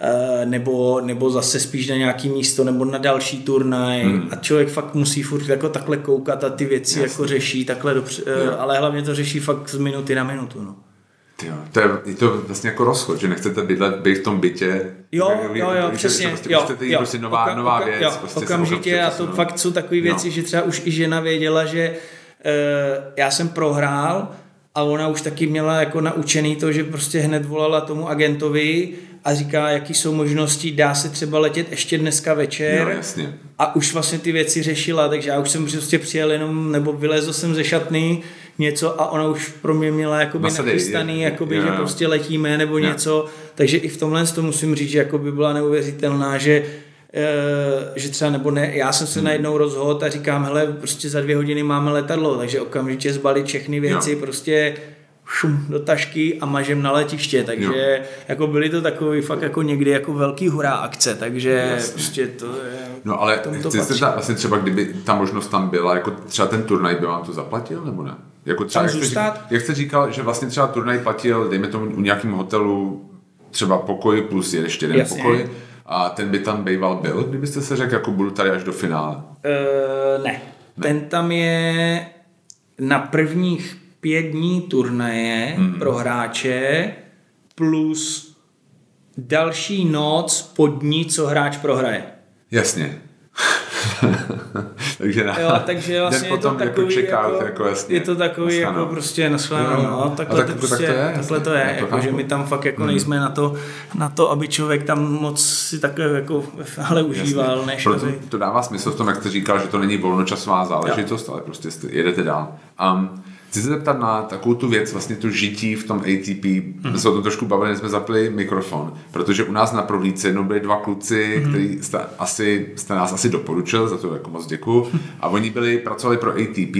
Eh, nebo, nebo zase spíš na nějaký místo nebo na další turnaj hmm. a člověk fakt musí furt jako takhle koukat a ty věci Jasně. jako řeší takhle dobře, eh, jo. ale hlavně to řeší fakt z minuty na minutu. No. To je, je to vlastně jako rozchod, že nechcete bydlet, být v tom bytě. Jo, jo, jo, jo přesně. Prostě jo, chcete jo, prostě nová, oka, nová věc. Jo, prostě okamžitě a to no. fakt jsou takové věci, no. že třeba už i žena věděla, že uh, já jsem prohrál a ona už taky měla jako naučený to, že prostě hned volala tomu agentovi a říká, jaký jsou možnosti, dá se třeba letět ještě dneska večer. Jo, jasně. A už vlastně ty věci řešila, takže já už jsem prostě přijel jenom, nebo vylezl jsem ze šatny, něco a ona už pro mě měla jakoby Masady, nachystaný, je, jakoby, je, že prostě letíme nebo je. něco, takže i v tomhle to musím říct, že jakoby byla neuvěřitelná, že eh, že třeba nebo ne, já jsem se hmm. najednou rozhodl a říkám, hele, prostě za dvě hodiny máme letadlo, takže okamžitě zbalit všechny věci, jo. prostě šum do tašky a mažem na letiště, takže jo. jako byly to takový fakt jako někdy jako velký hurá akce, takže Jasně. prostě to je... No ale chci se ta, vlastně třeba kdyby ta možnost tam byla, jako třeba ten turnaj by vám to zaplatil, nebo ne? Jako třeba, jak, jste, jak jste říkal, že vlastně třeba turnaj platil, dejme tomu u nějakém hotelu třeba pokoj plus ještě jeden Jasně. pokoj, a ten by tam býval byl, kdybyste se řekl, jako budu tady až do finále? Uh, ne. ne. Ten tam je na prvních pět dní turnaje hmm. pro hráče plus další noc po dní, co hráč prohraje. Jasně. takže, na, jo, takže vlastně je to jako takový, jako, jako, jako jasně, je to takový jako prostě naschledanou, no, takhle, tak, to prostě, tak to je, takhle to je, jako, že my tam fakt jako hmm. nejsme na to, na to, aby člověk tam moc si takhle jako ale užíval, jasně. než Proto aby... to dává smysl v tom, jak jste říkal, že to není volnočasová záležitost, jo. ale prostě jedete dál. Um, Chci se zeptat na takovou tu věc, vlastně tu žití v tom ATP. Mm-hmm. My se o tom trošku bavili, jsme zapli mikrofon, protože u nás na prohlídce jenom byli dva kluci, mm-hmm. který jste, asi, jste nás asi doporučil, za to jako moc děkuju. A oni byli, pracovali pro ATP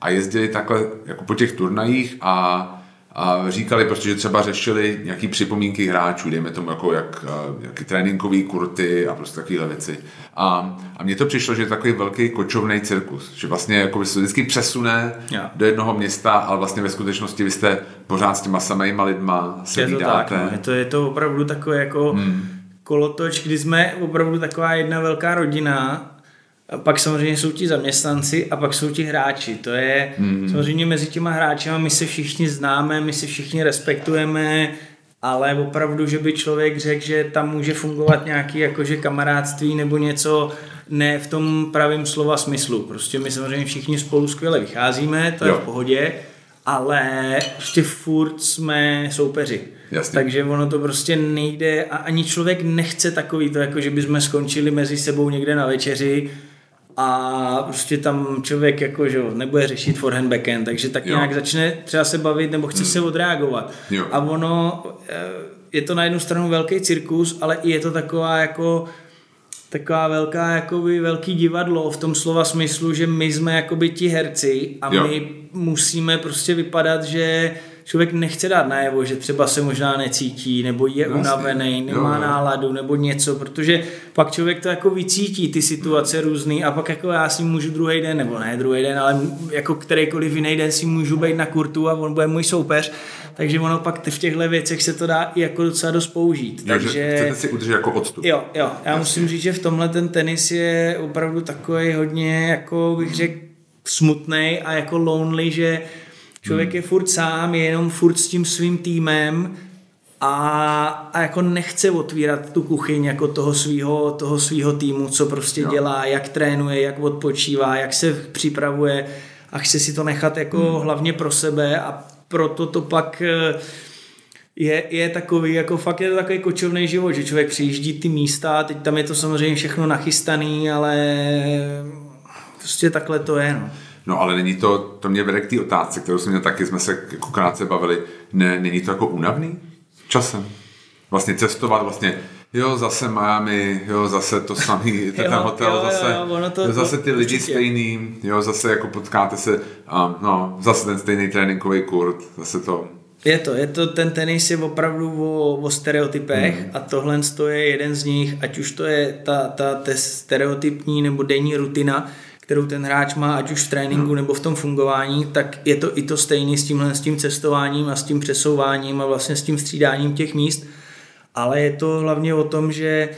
a jezdili takhle jako po těch turnajích a a říkali prostě, že třeba řešili nějaký připomínky hráčů, dejme tomu jako jak, jaký tréninkový kurty a prostě takovéhle věci. A, a mně to přišlo, že je takový velký kočovný cirkus, že vlastně jako se vždycky přesune yeah. do jednoho města, ale vlastně ve skutečnosti vy jste pořád s těma samýma lidma se je to tak, no. je, to, je to opravdu takové jako hmm. kolotoč, kdy jsme opravdu taková jedna velká rodina pak samozřejmě jsou ti zaměstnanci a pak jsou ti hráči. To je mm. samozřejmě mezi těma hráči my se všichni známe, my se všichni respektujeme, ale opravdu, že by člověk řekl, že tam může fungovat nějaký jakože kamarádství nebo něco, ne v tom pravém slova smyslu. Prostě my samozřejmě všichni spolu skvěle vycházíme, to jo. je v pohodě, ale prostě furt jsme soupeři. Jasně. Takže ono to prostě nejde a ani člověk nechce takový to, jako že bychom skončili mezi sebou někde na večeři a prostě tam člověk jako, že nebude řešit forehand backhand, takže tak jo. nějak začne třeba se bavit nebo chce hmm. se odreagovat. Jo. A ono, eh, je to na jednu stranu velký cirkus, ale i je to taková jako taková velká, jakoby velký divadlo v tom slova smyslu, že my jsme jakoby ti herci a jo. my musíme prostě vypadat, že člověk nechce dát najevo, že třeba se možná necítí, nebo je Jasně. unavený, nemá jo, náladu, nebo něco, protože pak člověk to jako vycítí, ty situace různý a pak jako já si můžu druhý den, nebo ne druhý den, ale jako kterýkoliv jiný den si můžu být na kurtu a on bude můj soupeř, takže ono pak v těchto věcech se to dá i jako docela dost použít. Jo, takže chcete si udržet jako odstup. Jo, jo, já Jasně. musím říct, že v tomhle ten tenis je opravdu takový hodně, jako bych řekl, smutný a jako lonely, že Člověk hmm. je furt sám, je jenom furt s tím svým týmem a, a jako nechce otvírat tu kuchyň jako toho svého toho svýho týmu, co prostě jo. dělá, jak trénuje, jak odpočívá, jak se připravuje a chce si to nechat jako hmm. hlavně pro sebe a proto to pak eh, je, je takový, jako fakt je to takový kočovný život, že člověk přijíždí ty místa, teď tam je to samozřejmě všechno nachystaný, ale prostě takhle to je, no. No ale není to, to mě vede k té otázce, kterou jsme měl taky, jsme se jako krátce bavili, ne, není to jako únavný časem? Vlastně cestovat, vlastně jo, zase Miami, jo, zase to samý, ten jo, hotel, jo, zase, jo, jo, to, jo, zase ty lidi určitě. stejný, jo, zase jako potkáte se, um, no, zase ten stejný tréninkový kurt, zase to. Je to, je to, ten tenis je opravdu o, o stereotypech mm. a tohle je jeden z nich, ať už to je ta, ta, ta stereotypní nebo denní rutina, kterou ten hráč má, ať už v tréninku no. nebo v tom fungování, tak je to i to stejné s tímhle, s tím cestováním a s tím přesouváním a vlastně s tím střídáním těch míst. Ale je to hlavně o tom, že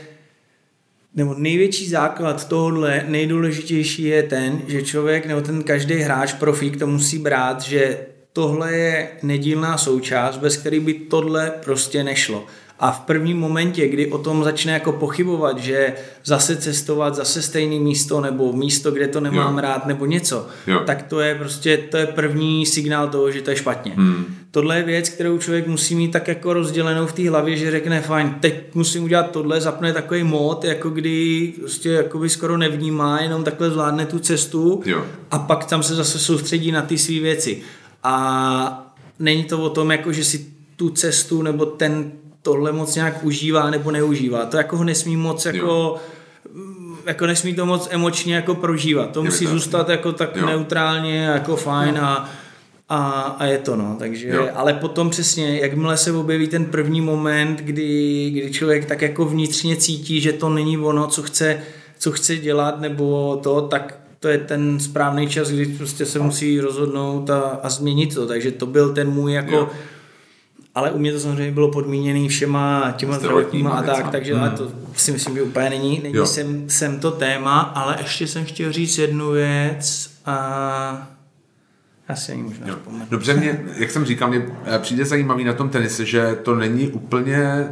nebo největší základ tohohle, nejdůležitější je ten, že člověk nebo ten každý hráč, profík to musí brát, že tohle je nedílná součást, bez který by tohle prostě nešlo. A v prvním momentě, kdy o tom začne jako pochybovat, že zase cestovat, zase stejné místo, nebo místo, kde to nemám jo. rád, nebo něco, jo. tak to je prostě, to je první signál toho, že to je špatně. Hmm. Tohle je věc, kterou člověk musí mít tak jako rozdělenou v té hlavě, že řekne, fajn, teď musím udělat tohle, zapne takový mod, jako kdy prostě jako by skoro nevnímá, jenom takhle zvládne tu cestu jo. a pak tam se zase soustředí na ty své věci. A není to o tom, jako že si tu cestu nebo ten tohle moc nějak užívá nebo neužívá. To jako ho nesmí moc jako jo. jako nesmí to moc emočně jako prožívat. To je musí to zůstat jako tak jo. neutrálně, jako fajn jo. a, a, a je to no, takže, jo. ale potom přesně, jakmile se objeví ten první moment, kdy, kdy člověk tak jako vnitřně cítí, že to není ono, co chce, co chce dělat, nebo to, tak to je ten správný čas, kdy prostě se musí rozhodnout a, a změnit to, takže to byl ten můj jako jo ale u mě to samozřejmě bylo podmíněné všema těma zdravotníma a tak, takže hmm. to si myslím, že úplně není, není sem, sem to téma, ale ještě jsem chtěl říct jednu věc a asi ani možná Dobře, mě, jak jsem říkal, mě eh, přijde zajímavý na tom tenise, že to není úplně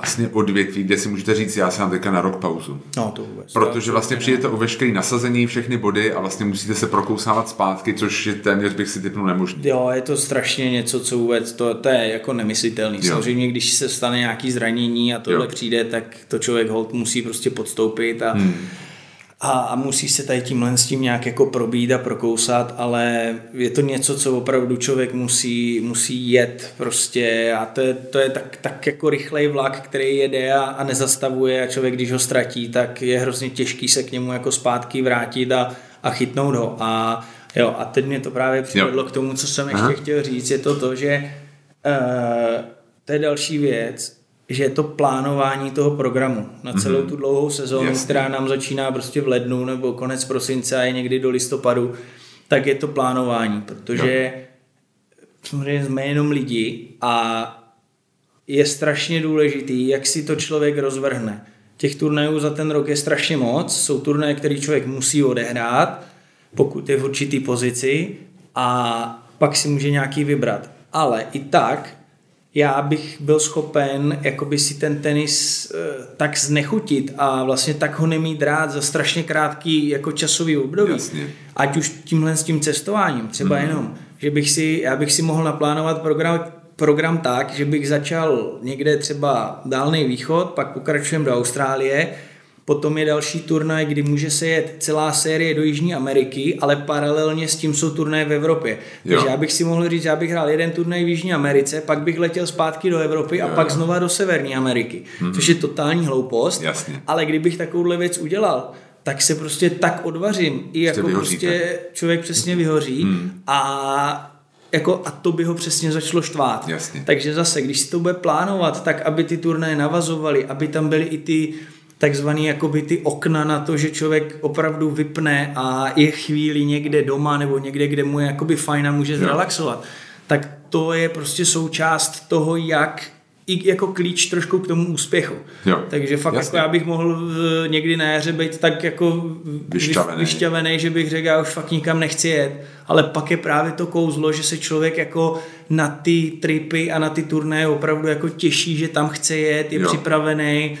vlastně odvětví, kde si můžete říct, já jsem teďka na rok pauzu. No, to vůbec. Protože vlastně přijete o veškeré nasazení, všechny body a vlastně musíte se prokousávat zpátky, což je téměř bych si typnul nemožný. Jo, je to strašně něco, co vůbec, to, to je jako nemyslitelný. Jo. Samozřejmě, když se stane nějaký zranění a tohle jo. přijde, tak to člověk hold musí prostě podstoupit a hmm a, a musí se tady tímhle s tím nějak jako probít a prokousat, ale je to něco, co opravdu člověk musí, musí jet prostě. A to je, to je tak, tak jako rychlej vlak, který jede a, a nezastavuje. A člověk, když ho ztratí, tak je hrozně těžký se k němu jako zpátky vrátit a, a chytnout ho. A jo, a teď mě to právě přivedlo k tomu, co jsem ještě Aha. chtěl říct, je to to, že uh, to je další věc, že je to plánování toho programu na celou mm-hmm. tu dlouhou sezónu, Jasně. která nám začíná prostě v lednu nebo konec prosince a je někdy do listopadu, tak je to plánování, protože no. samozřejmě jsme jenom lidi a je strašně důležitý, jak si to člověk rozvrhne. Těch turnajů za ten rok je strašně moc, jsou turnaje, který člověk musí odehrát, pokud je v určitý pozici a pak si může nějaký vybrat. Ale i tak já bych byl schopen jakoby si ten tenis uh, tak znechutit a vlastně tak ho nemít rád za strašně krátký jako časový období. Jasně. Ať už tímhle s tím cestováním, třeba mm. jenom, že bych si, já bych si mohl naplánovat program, program tak, že bych začal někde třeba dálný východ, pak pokračujeme do Austrálie, Potom je další turnaj, kdy může se jet celá série do Jižní Ameriky, ale paralelně s tím jsou turnaje v Evropě. Jo. Takže já bych si mohl říct, já bych hrál jeden turnaj v Jižní Americe, pak bych letěl zpátky do Evropy jo, a pak jo. znova do Severní Ameriky, mm-hmm. což je totální hloupost. Jasně. Ale kdybych takovouhle věc udělal, tak se prostě tak odvařím. I jako prostě člověk přesně vyhoří hmm. a jako, a to by ho přesně začalo štvát. Jasně. Takže zase, když si to bude plánovat, tak aby ty turnaje navazovaly, aby tam byly i ty takzvaný jakoby ty okna na to, že člověk opravdu vypne a je chvíli někde doma nebo někde, kde mu je jakoby fajn a může zrelaxovat. Tak to je prostě součást toho, jak i jako klíč trošku k tomu úspěchu. Jo. Takže fakt jako já bych mohl někdy na jaře být tak jako vyšťavený. vyšťavený, že bych řekl, já už fakt nikam nechci jet, ale pak je právě to kouzlo, že se člověk jako na ty tripy a na ty turné opravdu jako těší, že tam chce jet, je jo. připravený,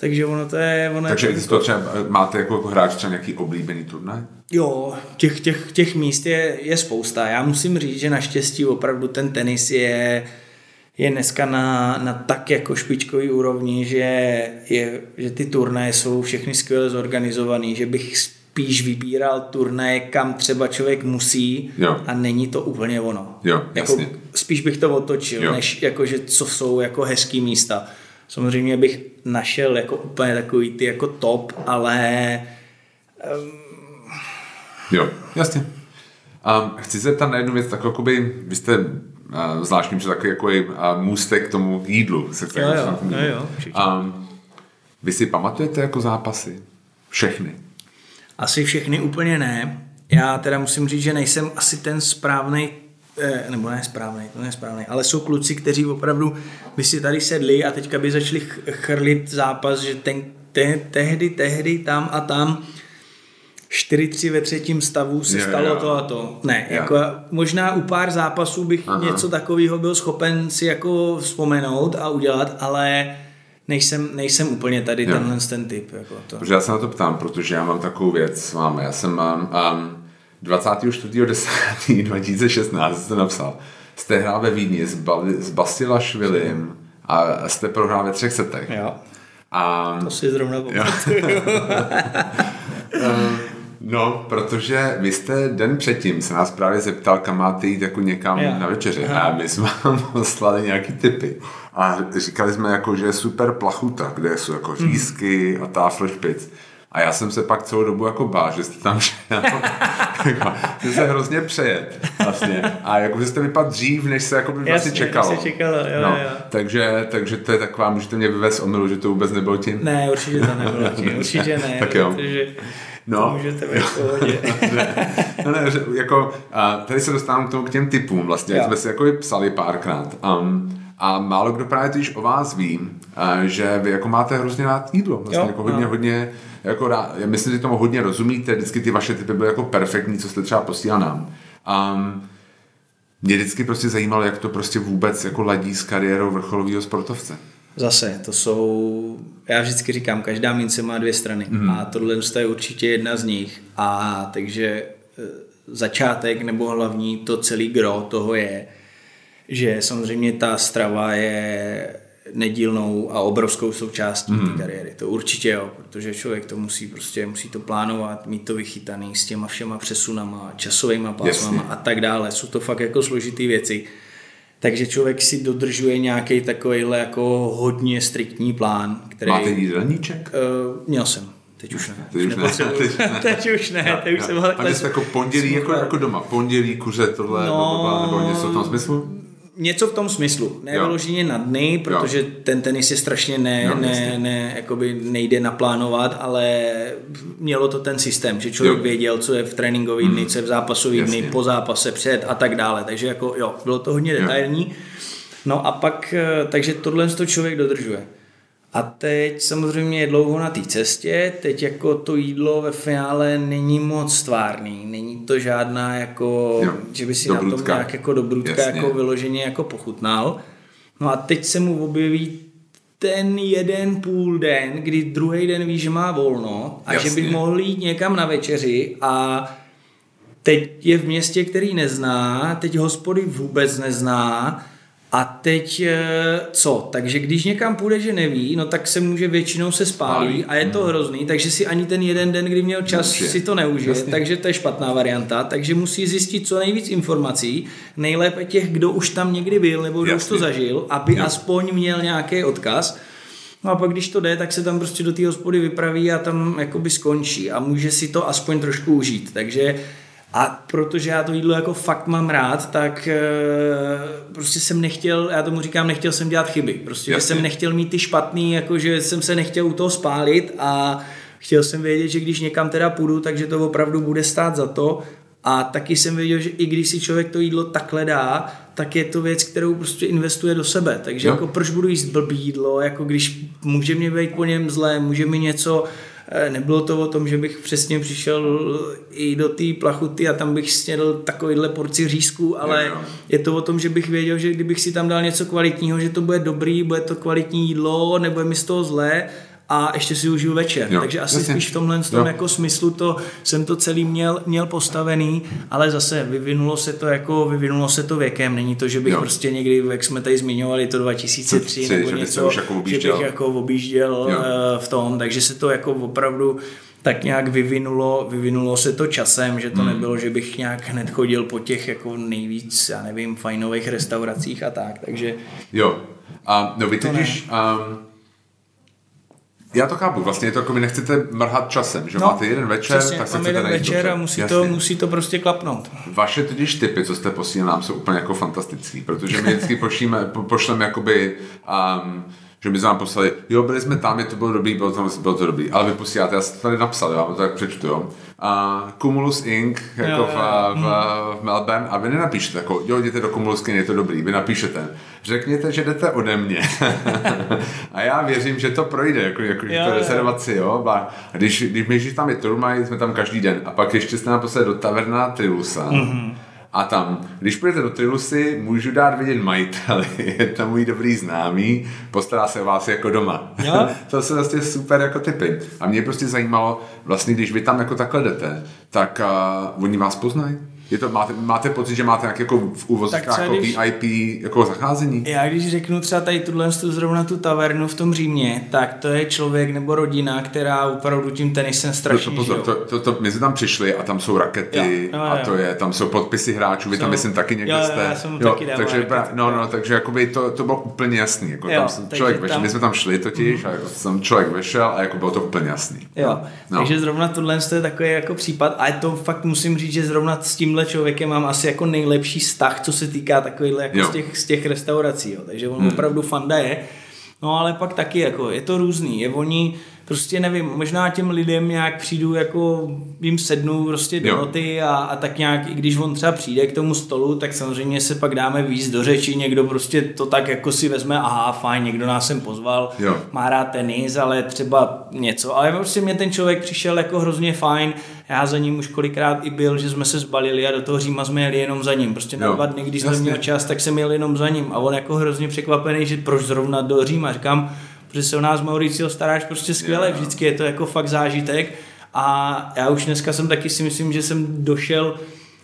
takže ono to je... Ono Takže je to třeba, máte jako, jako hráč třeba nějaký oblíbený turnaj? Jo, těch, těch, těch míst je, je spousta. Já musím říct, že naštěstí opravdu ten tenis je je dneska na, na tak jako špičkový úrovni, že, je, že ty turnaje jsou všechny skvěle zorganizované, že bych spíš vybíral turnaje, kam třeba člověk musí jo. a není to úplně ono. Jo, jako, spíš bych to otočil, jo. než jako, že co jsou jako hezký místa. Samozřejmě bych našel jako úplně takový ty jako top, ale um... Jo, jasně. Um, chci se zeptat na jednu věc, tak jako by, vy jste uh, zvláštním, že takový jako uh, můstek k tomu jídlu. Se jo, jo, jo, jo, um, vy si pamatujete jako zápasy? Všechny? Asi všechny úplně ne. Já teda musím říct, že nejsem asi ten správný nebo ne správný, to ne správný, ale jsou kluci, kteří opravdu by si tady sedli a teďka by začali chrlit zápas, že ten, te, tehdy, tehdy, tam a tam 4-3 ve třetím stavu se je, stalo jo. to a to. Ne, je. jako možná u pár zápasů bych Aha. něco takového byl schopen si jako vzpomenout a udělat, ale nejsem, nejsem úplně tady jo. tenhle ten typ. Jako to. Protože já se na to ptám, protože já mám takovou věc máme. Já jsem um, um, 24.10.2016 jste napsal, jste hrál ve Vídni s, ba- s Bastila Švilim a jste prohrál ve třech setech. Jo. A, to si zrovna No, protože vy jste den předtím se nás právě zeptal, kam máte jít jako někam ja. na večeři. A my jsme vám poslali nějaký typy. A říkali jsme jako, že je super plachuta, kde jsou jako řízky a táfle špic. A já jsem se pak celou dobu jako bál, že jste tam jako, že se hrozně přejet vlastně. A jako, že jste vypadl dřív, než se jako by vlastně čekalo. Se čekalo jo, no, jo. Takže, takže to je taková, můžete mě vyvést omylu, že to vůbec nebylo tím? Ne, určitě to nebylo tím, určitě ne. tak jo. Protože No. Můžete být v pohodě. ne, no ne, jako, a tady se dostávám k tomu k těm typům vlastně, jak jsme si jako psali párkrát. Um, a málo kdo právě když o vás ví, že vy jako máte hrozně rád jídlo. Vlastně jo, jako hodně, no. hodně, jako rád, já myslím, že tomu hodně rozumíte, vždycky ty vaše typy byly jako perfektní, co jste třeba posílal nám. Um, mě vždycky prostě zajímalo, jak to prostě vůbec jako ladí s kariérou vrcholového sportovce. Zase, to jsou, já vždycky říkám, každá mince má dvě strany mm. a tohle je určitě jedna z nich. A takže e, začátek nebo hlavní to celý gro toho je, že samozřejmě ta strava je nedílnou a obrovskou součástí mm. té kariéry. To určitě jo, protože člověk to musí prostě, musí to plánovat, mít to vychytaný s těma všema přesunama, časovými pásmama a tak dále. Jsou to fakt jako složitý věci. Takže člověk si dodržuje nějaký takovýhle jako hodně striktní plán. Který, Máte jídelníček? Uh, měl jsem. Teď už ne. Teď už ne. Teď, ne. teď už ne. teď už jsem ale... A jako pondělí, jako, jako doma. Pondělí, kuře, tohle, no, nebo něco v tom smyslu? Něco v tom smyslu. Ne vyloženě na dny, protože jo. ten tenis je strašně ne, jo, ne, ne jakoby nejde naplánovat, ale mělo to ten systém, že člověk jo. věděl, co je v tréninkový dny, hmm. co je v zápasový dny, po zápase, před a tak dále. Takže jako jo, bylo to hodně detailní. No a pak, eh, takže tohle to člověk dodržuje. A teď samozřejmě je dlouho na té cestě, teď jako to jídlo ve finále není moc stvárný, není to žádná jako, jo, že by si na tom nějak jako dobrůdka jako vyloženě jako pochutnal. No a teď se mu objeví ten jeden půl den, kdy druhý den ví, že má volno a Jasně. že by mohl jít někam na večeři a teď je v městě, který nezná, teď hospody vůbec nezná, a teď eh, co? Takže když někam půjde, že neví, no tak se může většinou se spálí a je to hmm. hrozný, takže si ani ten jeden den, kdy měl čas, Může. si to neužije, Jasně. takže to je špatná varianta, takže musí zjistit co nejvíc informací, nejlépe těch, kdo už tam někdy byl nebo kdo Jasně. už to zažil, aby jo. aspoň měl nějaký odkaz. No a pak když to jde, tak se tam prostě do té hospody vypraví a tam jakoby skončí a může si to aspoň trošku užít. Takže a protože já to jídlo jako fakt mám rád, tak e, prostě jsem nechtěl, já tomu říkám, nechtěl jsem dělat chyby. Prostě, že jsem nechtěl mít ty špatný, jako že jsem se nechtěl u toho spálit a chtěl jsem vědět, že když někam teda půjdu, takže to opravdu bude stát za to. A taky jsem věděl, že i když si člověk to jídlo takhle dá, tak je to věc, kterou prostě investuje do sebe. Takže jo. jako proč budu jíst blbý jídlo, jako když může mě být po něm zlé, může mi něco Eh, nebylo to o tom, že bych přesně přišel i do té plachuty a tam bych snědl takovýhle porci řízků, ale je, je to o tom, že bych věděl, že kdybych si tam dal něco kvalitního, že to bude dobrý, bude to kvalitní jídlo, nebude mi z toho zlé a ještě si užiju večer. Jo, Takže asi jasně. spíš v tomhle tom jako smyslu to jsem to celý měl, měl postavený, ale zase vyvinulo se to jako vyvinulo se to věkem. Není to, že bych jo. prostě někdy, jak jsme tady zmiňovali, to 2003 Tři, nebo že něco, už jako že bych jako objížděl jo. Eh, v tom, takže se to jako opravdu tak nějak vyvinulo, vyvinulo se to časem, že to hmm. nebylo, že bych nějak hned chodil po těch jako nejvíc, já nevím, fajnových restauracích a tak, takže... Jo, a no vy totiž, um, já to chápu, vlastně je to jako vy nechcete mrhat časem, že no, máte jeden večer, přesně, tak se chcete jeden večer dobře. a musí to, musí to prostě klapnout. Vaše totiž typy, co jste posílali nám, jsou úplně jako fantastický, protože my vždycky pošlíme, po, pošleme jakoby um, že by jsme vám poslali, jo, byli jsme tam, je to bylo dobrý, bylo to, bylo to dobrý, ale vy posíláte, já jsem to tady napsal, já vám to tak přečtu, jo. A Cumulus Inc. jako jo, v, jo. V, v, Melbourne a vy nenapíšete jako, jo, jděte do Cumulus je to dobrý, vy napíšete, řekněte, že jdete ode mě. a já věřím, že to projde, jako, jako jo, to rezervaci, jo. A když, když my tam je Turmaj, jsme tam každý den a pak ještě jste naposled do taverna Trilusa. Mm-hmm a tam, když půjdete do Trilusy, můžu dát vidět majiteli, je to můj dobrý známý, postará se o vás jako doma. Jo? to jsou vlastně super jako typy. A mě prostě zajímalo, vlastně když vy tam jako takhle jdete, tak uh, oni vás poznají. Je to, máte, máte pocit, že máte nějaké jako v úvozovkách jako když, VIP jako zacházení? Já když řeknu třeba tady tuhle zrovna tu tavernu v tom Římě, tak to je člověk nebo rodina, která opravdu tím tenisem strašně to, to, to, to, to, my jsme tam přišli a tam jsou rakety jo, no, a to je, tam jsou podpisy hráčů, vy jsou, tam myslím taky někde jo, jste. Já jsem jo, taky takže, rakety, no, no, takže jakoby to, to bylo úplně jasný. Jako jo, tam člověk vešel, tam... my jsme tam šli totiž mm. a jako tam člověk vešel a jako bylo to úplně jasný. Jo, no. takže zrovna tohle je takový jako případ a to fakt musím říct, že zrovna s tímhle tímhle člověkem mám asi jako nejlepší vztah, co se týká takovýhle jako z těch, z těch restaurací, jo. takže on hmm. opravdu fanda je. No ale pak taky jako je to různý, je oni prostě nevím, možná těm lidem nějak přijdu, jako jim sednu prostě do noty a, a tak nějak, i když on třeba přijde k tomu stolu, tak samozřejmě se pak dáme víc do řeči, někdo prostě to tak jako si vezme, aha, fajn, někdo nás sem pozval, jo. má rád tenis, ale třeba něco, ale prostě mě ten člověk přišel jako hrozně fajn, já za ním už kolikrát i byl, že jsme se zbalili a do toho Říma jsme jeli jenom za ním. Prostě na dva dny, když jsme měli čas, tak jsem jel jenom za ním. A on jako hrozně překvapený, že proč zrovna do Říma. Říkám, protože se o nás Mauricio staráš prostě skvěle, vždycky je to jako fakt zážitek a já už dneska jsem taky si myslím, že jsem došel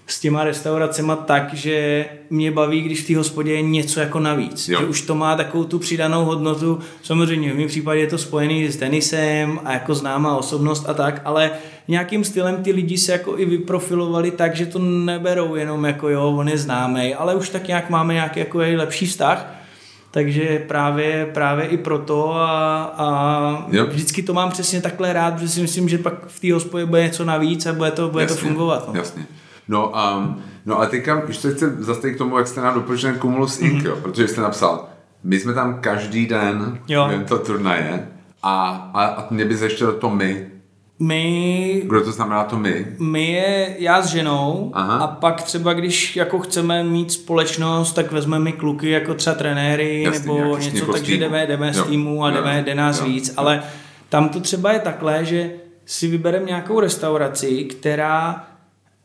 s těma restauracema tak, že mě baví, když v té hospodě je něco jako navíc. Jo. Že už to má takovou tu přidanou hodnotu. Samozřejmě v mém případě je to spojený s tenisem a jako známá osobnost a tak, ale nějakým stylem ty lidi se jako i vyprofilovali tak, že to neberou jenom jako jo, on je známý, ale už tak nějak máme nějaký jako lepší vztah takže právě, právě i proto a, a yep. vždycky to mám přesně takhle rád, protože si myslím, že pak v té hospodě bude něco navíc a bude to, bude jasně, to fungovat. No. Jasně. No, um, no a teďka, když se chci zastavit k tomu, jak jste nám doporučil ten Cumulus Inc., mm-hmm. jo, protože jste napsal, my jsme tam každý den, jo. to turnaje, a, a, a mě by ještě to my, my... Kdo to znamená to my? My je já s ženou Aha. a pak třeba když jako chceme mít společnost, tak vezmeme my kluky jako třeba trenéry Jasný, nebo něco, takže jdeme, jdeme z týmu a jdeme, jde nás jo, víc, jo. ale tam to třeba je takhle, že si vybereme nějakou restauraci, která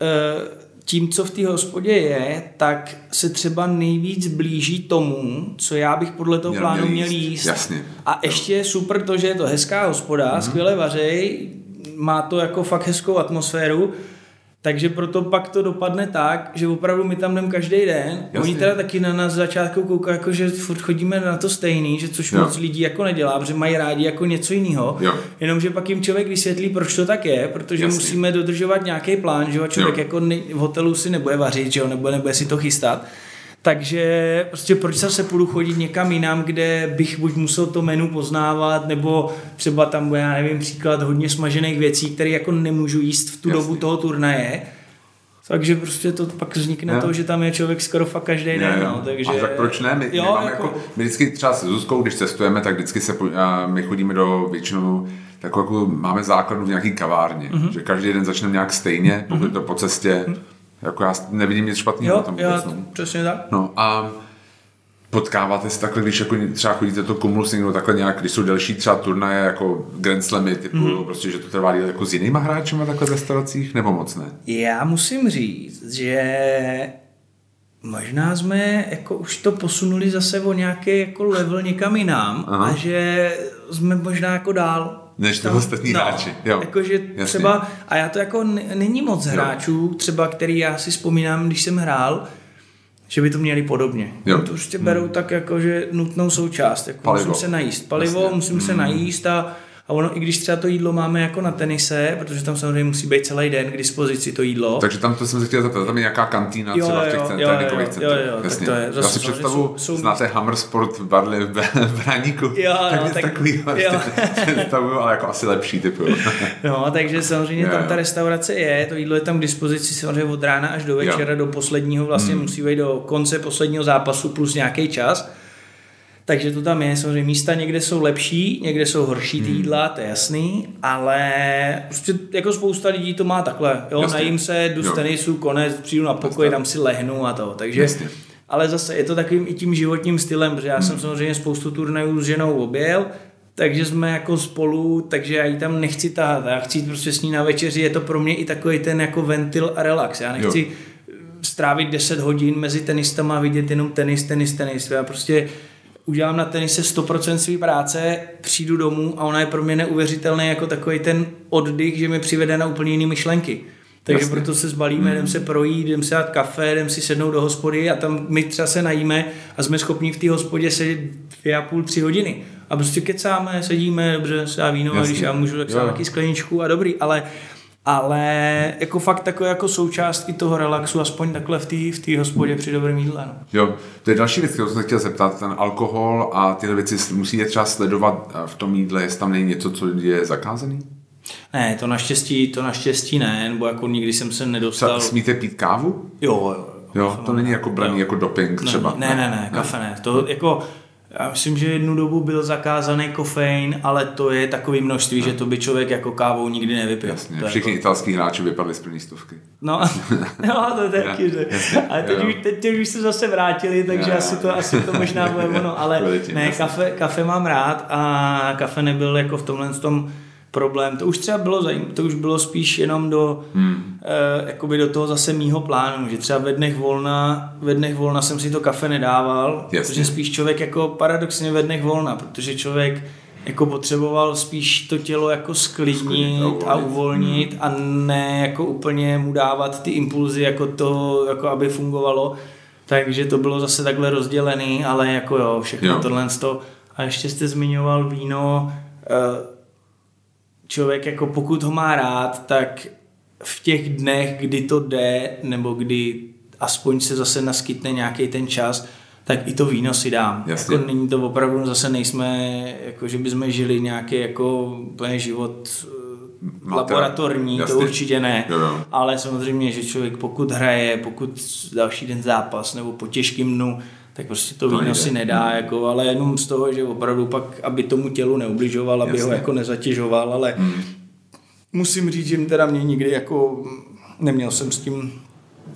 e, tím, co v té hospodě je, tak se třeba nejvíc blíží tomu, co já bych podle toho měl plánu měl jíst. jíst. Jasně. A ještě je super to, že je to hezká hospoda, mm-hmm. skvěle vařej, má to jako fakt hezkou atmosféru, takže proto pak to dopadne tak, že opravdu my tam jdeme každý den. Jasně. Oni teda taky na nás začátku koukají, jako, že furt chodíme na to stejný, že což jo. moc lidí jako nedělá, protože mají rádi jako něco jiného. Jenomže pak jim člověk vysvětlí, proč to tak je, protože Jasně. musíme dodržovat nějaký plán, že člověk jo. jako ne, v hotelu si nebude vařit, že jo, nebo nebude si to chystat. Takže prostě proč se půjdu chodit někam jinam, kde bych buď musel to menu poznávat, nebo třeba tam bude, já nevím, příklad hodně smažených věcí, které jako nemůžu jíst v tu Jasně. dobu toho turnaje. Takže prostě to pak vznikne no. to, že tam je člověk skoro fakt každý den. No, takže... A tak proč ne? My, jo, my, máme jako... Jako, my vždycky třeba s Zuzkou, když cestujeme, tak vždycky se, my chodíme do většinou tak jako máme základnu v nějaký kavárně, mm-hmm. že každý den začneme nějak stejně, pokud mm-hmm. to po cestě mm-hmm jako já nevidím nic špatného na tom jo, vůbec, no. přesně tak. No a potkáváte se takhle, když jako třeba chodíte to kumulus někdo takhle nějak, když jsou delší třeba turnaje jako Grand Slamy, typu mm. prostě, že to trvá jako s jinýma hráčema takhle v restauracích, nebo moc ne? Já musím říct, že možná jsme jako už to posunuli zase o nějaký jako level někam jinam Aha. a že jsme možná jako dál. Než to ostatní no, hráči. Jo. Jakože třeba, a já to jako není moc hráčů, jo. třeba který já si vzpomínám, když jsem hrál, že by to měli podobně. Jo. To prostě berou hmm. tak jako, že nutnou součást. Jako musím se najíst palivo, Jasně. musím hmm. se najíst a a ono, i když třeba to jídlo máme jako na tenise, protože tam samozřejmě musí být celý den k dispozici to jídlo. Takže tam to jsem se chtěl zeptat, tam je nějaká kantýna jo, třeba v těch jo, tréninkových centrech. Jo, jo, Jasně. tak to je. Zase Já si představu, jsou, jsou... znáte Hammer Sport v Barli v Braníku. Jo, tak, no, tak takový jo. představuju, ale jako asi lepší typu. no, takže samozřejmě jo, tam ta restaurace je, to jídlo je tam k dispozici samozřejmě od rána až do večera, jo. do posledního vlastně hmm. musí být do konce posledního zápasu plus nějaký čas takže to tam je, samozřejmě místa někde jsou lepší, někde jsou horší ty hmm. jídla, to je jasný, ale prostě jako spousta lidí to má takhle, jo, Jasně. najím se, jdu z tenisu, konec, přijdu na pokoj, tam si lehnu a to, takže Jasně. ale zase je to takovým i tím životním stylem, protože já hmm. jsem samozřejmě spoustu turnajů s ženou objel, takže jsme jako spolu, takže já ji tam nechci tahat, já chci jít prostě s ní na večeři, je to pro mě i takový ten jako ventil a relax, já nechci jo. strávit 10 hodin mezi tenistama a vidět jenom tenis, tenis, tenis, já prostě udělám na tenise 100% své práce, přijdu domů a ona je pro mě neuvěřitelný jako takový ten oddych, že mi přivede na úplně jiné myšlenky. Takže Jasně. proto se zbalíme, mm. jdem se projít, jdem se dát kafe, jdem si sednout do hospody a tam my třeba se najíme a jsme schopni v té hospodě sedět dvě a půl, tři hodiny. A prostě kecáme, sedíme, dobře, se dá víno, Jasně. a když já můžu, tak se nějaký skleničku a dobrý, ale ale jako fakt takové jako součástky toho relaxu, aspoň takhle v té v hospodě při dobrém jídle. No. Jo, to je další věc, kterou jsem se chtěl zeptat, ten alkohol a tyhle věci musíte třeba sledovat v tom jídle, jestli tam není něco, co je zakázaný? Ne, to naštěstí, to naštěstí ne, nebo jako nikdy jsem se nedostal. Třeba smíte pít kávu? Jo, jo. Jo, to není jako braný jako doping třeba. Ne, ne, ne, ne, kafe ne. To jako já myslím, že jednu dobu byl zakázaný kofein, ale to je takový množství, no. že to by člověk jako kávou nikdy nevypil. Jasně, to všichni jako... italský hráči vypadli z první stovky. No, no to je taky, že. Ale teď, už, teď, teď už se zase vrátili, takže jo, asi, to, asi to možná bude ono, ale ne, kafe, kafe mám rád a kafe nebyl jako v tomhle tom problém. To už třeba bylo zajím, to už bylo spíš jenom do, hmm. eh, jakoby do toho zase mýho plánu, že třeba ve dnech volna, ve dnech volna jsem si to kafe nedával, Jasně. protože spíš člověk jako paradoxně ve dnech volna, protože člověk jako potřeboval spíš to tělo jako sklidnit a uvolnit, a, ne jako úplně mu dávat ty impulzy jako to, jako aby fungovalo. Takže to bylo zase takhle rozdělený, ale jako jo, všechno jo. tohle A ještě jste zmiňoval víno, eh, člověk jako pokud ho má rád, tak v těch dnech, kdy to jde, nebo kdy aspoň se zase naskytne nějaký ten čas, tak i to víno si dám. Jasně. Jako není to opravdu, zase nejsme, jako že bychom žili nějaký jako úplně život eh, Máte, laboratorní, jasně. to určitě ne, jo, jo. ale samozřejmě, že člověk pokud hraje, pokud další den zápas nebo po těžkým dnu, tak prostě to, to víno si nedá, hmm. jako, ale jenom z toho, že opravdu pak, aby tomu tělu neubližoval, aby Jasně. ho jako nezatěžoval, ale hmm. musím říct, že teda mě nikdy jako neměl jsem s tím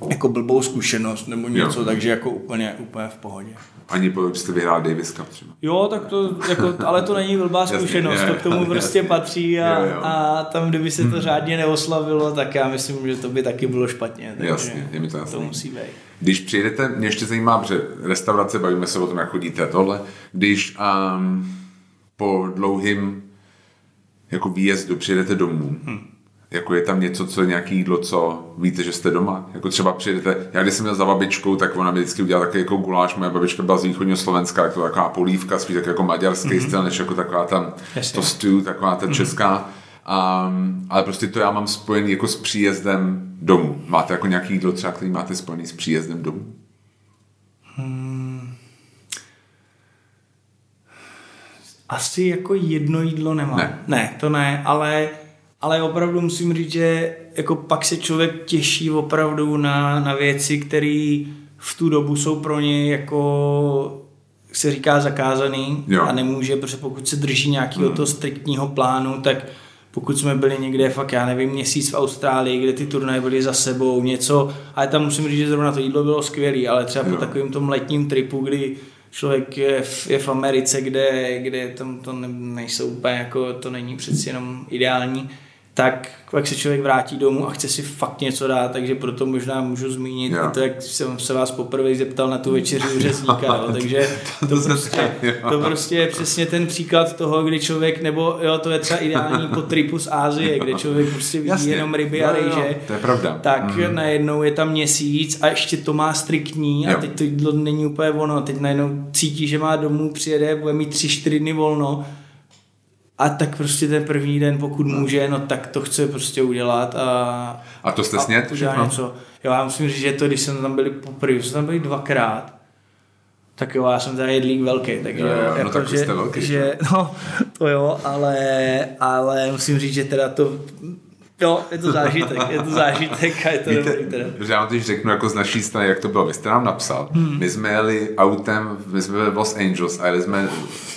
jako blbou zkušenost nebo něco, jo. takže jako úplně, úplně v pohodě. Ani po jste vyhrál Davis Cup třeba. Jo, tak to, jako, ale to není blbá zkušenost, jasně, to k tomu jasně, prostě patří a, jo, jo. a tam, kdyby se to hmm. řádně neoslavilo, tak já myslím, že to by taky bylo špatně. Takže jasně, je mi to jasný. To musí být. Když přijedete, mě ještě zajímá, že restaurace, bavíme se o tom, jak chodíte tohle, když um, po dlouhým jako výjezdu přijedete domů, hmm. Jako je tam něco, co je nějaký jídlo, co víte, že jste doma. Jako třeba přijedete, já když jsem měl za babičkou, tak ona mi vždycky udělala takový jako guláš, moje babička byla z východního Slovenska, jako taková polívka, spíš tak jako maďarský mm-hmm. styl, než jako taková tam to stew, taková ta mm-hmm. česká. Um, ale prostě to já mám spojený jako s příjezdem domů. Máte jako nějaký jídlo třeba, který máte spojený s příjezdem domů? Hmm. Asi jako jedno jídlo nemám. Ne, ne to ne, ale, ale opravdu musím říct, že jako pak se člověk těší opravdu na, na věci, které v tu dobu jsou pro ně jako se říká zakázaný jo. a nemůže, protože pokud se drží nějakého hmm. toho striktního plánu, tak pokud jsme byli někde fakt, já nevím, měsíc v Austrálii, kde ty turnaje byly za sebou, něco, ale tam musím říct, že zrovna to jídlo bylo skvělé, ale třeba jo. po takovém tom letním tripu, kdy člověk je v, je v Americe, kde, kde tam to ne, nejsou úplně jako, to není přeci jenom ideální, tak pak se člověk vrátí domů a chce si fakt něco dát, takže proto možná můžu zmínit jo. to, jak jsem se vás poprvé zeptal na tu večeři u řezníka, jo. takže to prostě, to prostě je přesně ten příklad toho, kdy člověk, nebo jo, to je třeba ideální po tripu z Ázie, kde člověk prostě vidí Jasně. jenom ryby a rejže, to je pravda. tak mm. najednou je tam měsíc a ještě to má striktní a jo. teď to jídlo není úplně ono, teď najednou cítí, že má domů, přijede, bude mít tři, čtyři dny volno a tak prostě ten první den, pokud může, no tak to chce prostě udělat a... A to jste snět něco. Jo, já musím říct, že to, když jsem tam byli poprvé, jsme tam byli dvakrát, tak jo, já jsem teda jedlík velký, takže jo, jo, no jako, tak že, jste velký, že, no, to jo, ale, ale musím říct, že teda to Jo, je to zážitek, je to zážitek a je to Víte, dobrý teda. Já vám teď řeknu jako z naší strany, jak to bylo. Vy jste nám napsal, hmm. my jsme jeli autem, my jsme byli v Los Angeles a jeli jsme,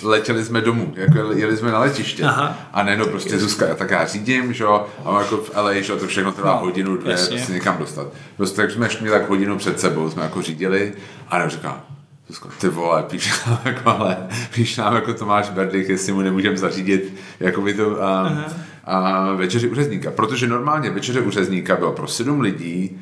letěli jsme domů, jako jeli jsme na letiště. Aha. A nejenom prostě Zuzka, tak já řídím, že jo, a jako v LA, že to všechno trvá no, hodinu, dvě, prostě někam dostat. Prostě tak jsme ještě měli tak hodinu před sebou, jsme jako řídili a říká, Zuzko, ty vole, píš nám jako, ale píš nám jako Tomáš Berdych, jestli mu nemůžeme zařídit jako by to, um, a večeři u řezníka. Protože normálně večeře u řezníka bylo pro sedm lidí,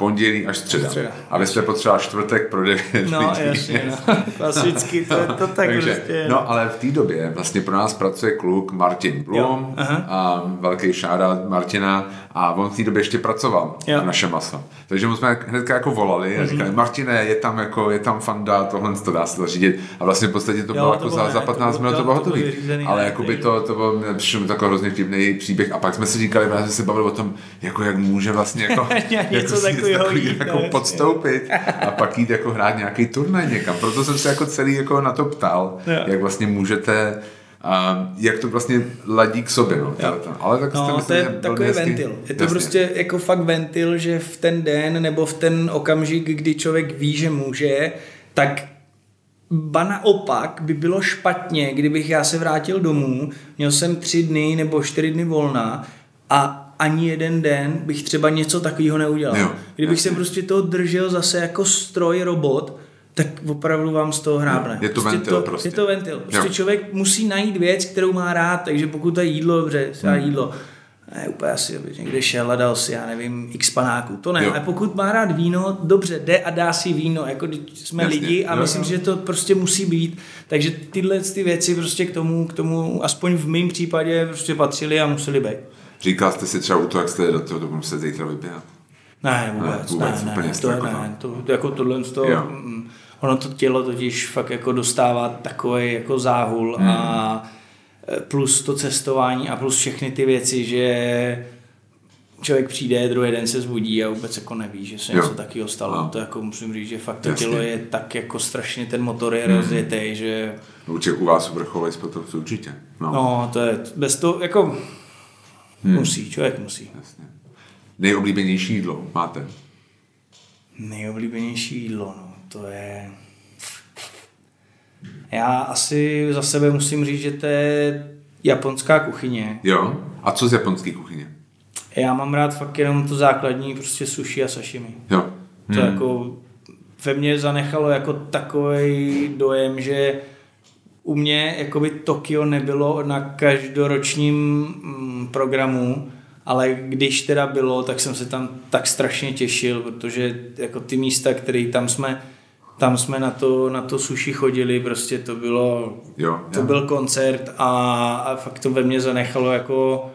pondělí až středa. středa. A vy jste potřeboval čtvrtek pro devět No, lidí. jasně, no. Klasicky, to, to tak Takže, prostě. No, ale v té době vlastně pro nás pracuje kluk Martin Blum, a velký šára Martina, a on v té době ještě pracoval jo. na naše maso. Takže mu jsme hned jako volali a mhm. říkali, mm-hmm. Martine, je tam, jako, je tam fanda, tohle to dá se to řídit. A vlastně v podstatě to jo, bylo to jako za, za 15 minut to bylo hotový. Ale jako by to, to bylo, přišlo mi takový hrozně vtipný příběh. A pak jsme si říkali, že jsme se bavili o tom, jako jak může vlastně jako, něco jako takový, jako podstoupit a pak jít jako hrát nějaký turnaj někam. Proto jsem se jako celý jako na to ptal, jo. jak vlastně můžete a jak to vlastně ladí k sobě. No, Ale tak no, myslím, to je takový hezky. ventil. Je to Jasně. prostě jako fakt ventil, že v ten den nebo v ten okamžik, kdy člověk ví, že může, tak ba naopak by bylo špatně, kdybych já se vrátil domů, měl jsem tři dny nebo čtyři dny volna a ani jeden den bych třeba něco takového neudělal. Jo, Kdybych jasně. se prostě toho držel zase jako stroj, robot, tak opravdu vám z toho hrábne. Je to prostě ventil to, prostě. Je to ventil. Prostě jo. člověk musí najít věc, kterou má rád, takže pokud to je jídlo, dobře, hmm. jídlo, ne, úplně asi, aby někde šel a dal si, já nevím, x panáků, to ne, jo. ale pokud má rád víno, dobře, jde a dá si víno, jako jsme Jasně. lidi a jo, myslím, jo. že to prostě musí být, takže tyhle ty věci prostě k tomu, k tomu, aspoň v mém případě prostě patřily a museli být. Říkal jste si třeba u toho, jak jste do toho dobu se zítra vyběhat? Ne, vůbec, ne, vůbec ne, ne, to, ne, to, jako tohle to, mm, ono to tělo totiž fakt jako dostává takový jako záhul hmm. a plus to cestování a plus všechny ty věci, že člověk přijde, druhý den se zbudí a vůbec jako neví, že se jo. něco takového stalo. No. To jako musím říct, že fakt to Jasně. tělo je tak jako strašně, ten motor je hmm. rozjetý, že... Určitě u vás u vrcholej sportovců určitě. No. no, to je, bez toho, jako hmm. musí, člověk musí. Jasně. Nejoblíbenější jídlo máte? Nejoblíbenější jídlo, no, to je... Já asi za sebe musím říct, že to je japonská kuchyně. Jo? A co z japonské kuchyně? Já mám rád fakt jenom to základní, prostě sushi a sashimi. Jo. Hmm. To jako ve mně zanechalo jako takový dojem, že u mě jakoby Tokio nebylo na každoročním mm, programu, ale když teda bylo, tak jsem se tam tak strašně těšil, protože jako ty místa, které tam jsme tam jsme na to, na to suši chodili, prostě to bylo, jo, to byl koncert a, a fakt to ve mně zanechalo jako,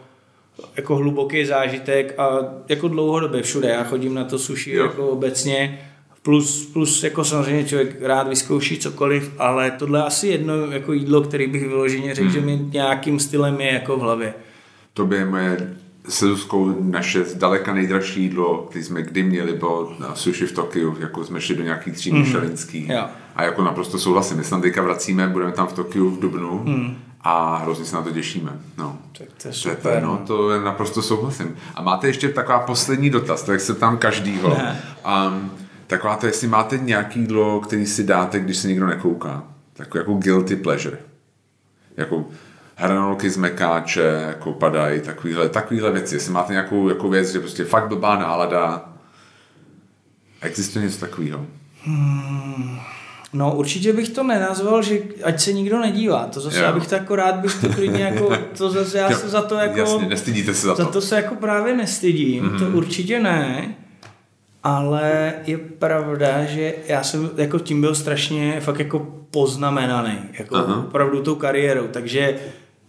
jako hluboký zážitek a jako dlouhodobě všude. Já chodím na to suši jo. jako obecně, plus, plus jako samozřejmě člověk rád vyzkouší cokoliv, ale tohle je asi jedno jako jídlo, který bych vyloženě řekl, hmm. že mi nějakým stylem je jako v hlavě. To by je moje se Zuzkou naše zdaleka nejdražší jídlo, který jsme kdy měli, bylo na sushi v Tokiu, jako jsme šli do nějakých tří mm. Yeah. A jako naprosto souhlasím, my se tam teďka vracíme, budeme tam v Tokiu v Dubnu mm. a hrozně se na to těšíme. No. Tak to je super. To, je, no, to je naprosto souhlasím. A máte ještě taková poslední dotaz, tak se tam každýho. Um, taková to, jestli máte nějaký jídlo, který si dáte, když se nikdo nekouká. Takový jako guilty pleasure. Jako hranolky z mekáče, jako padají, takovýhle, takovýhle věci. Jestli máte nějakou jako věc, že prostě fakt blbá nálada, existuje něco takového? Hmm, No určitě bych to nenazval, že ať se nikdo nedívá. To zase, jo. abych to jako rád bych to klidně jako, to zase já se za to jako... Jasně, nestydíte se za to. Za to se jako právě nestydím, mm-hmm. to mhm. určitě ne. Ale je pravda, že já jsem jako tím byl strašně fakt jako poznamenaný, jako Aha. opravdu tou kariérou, takže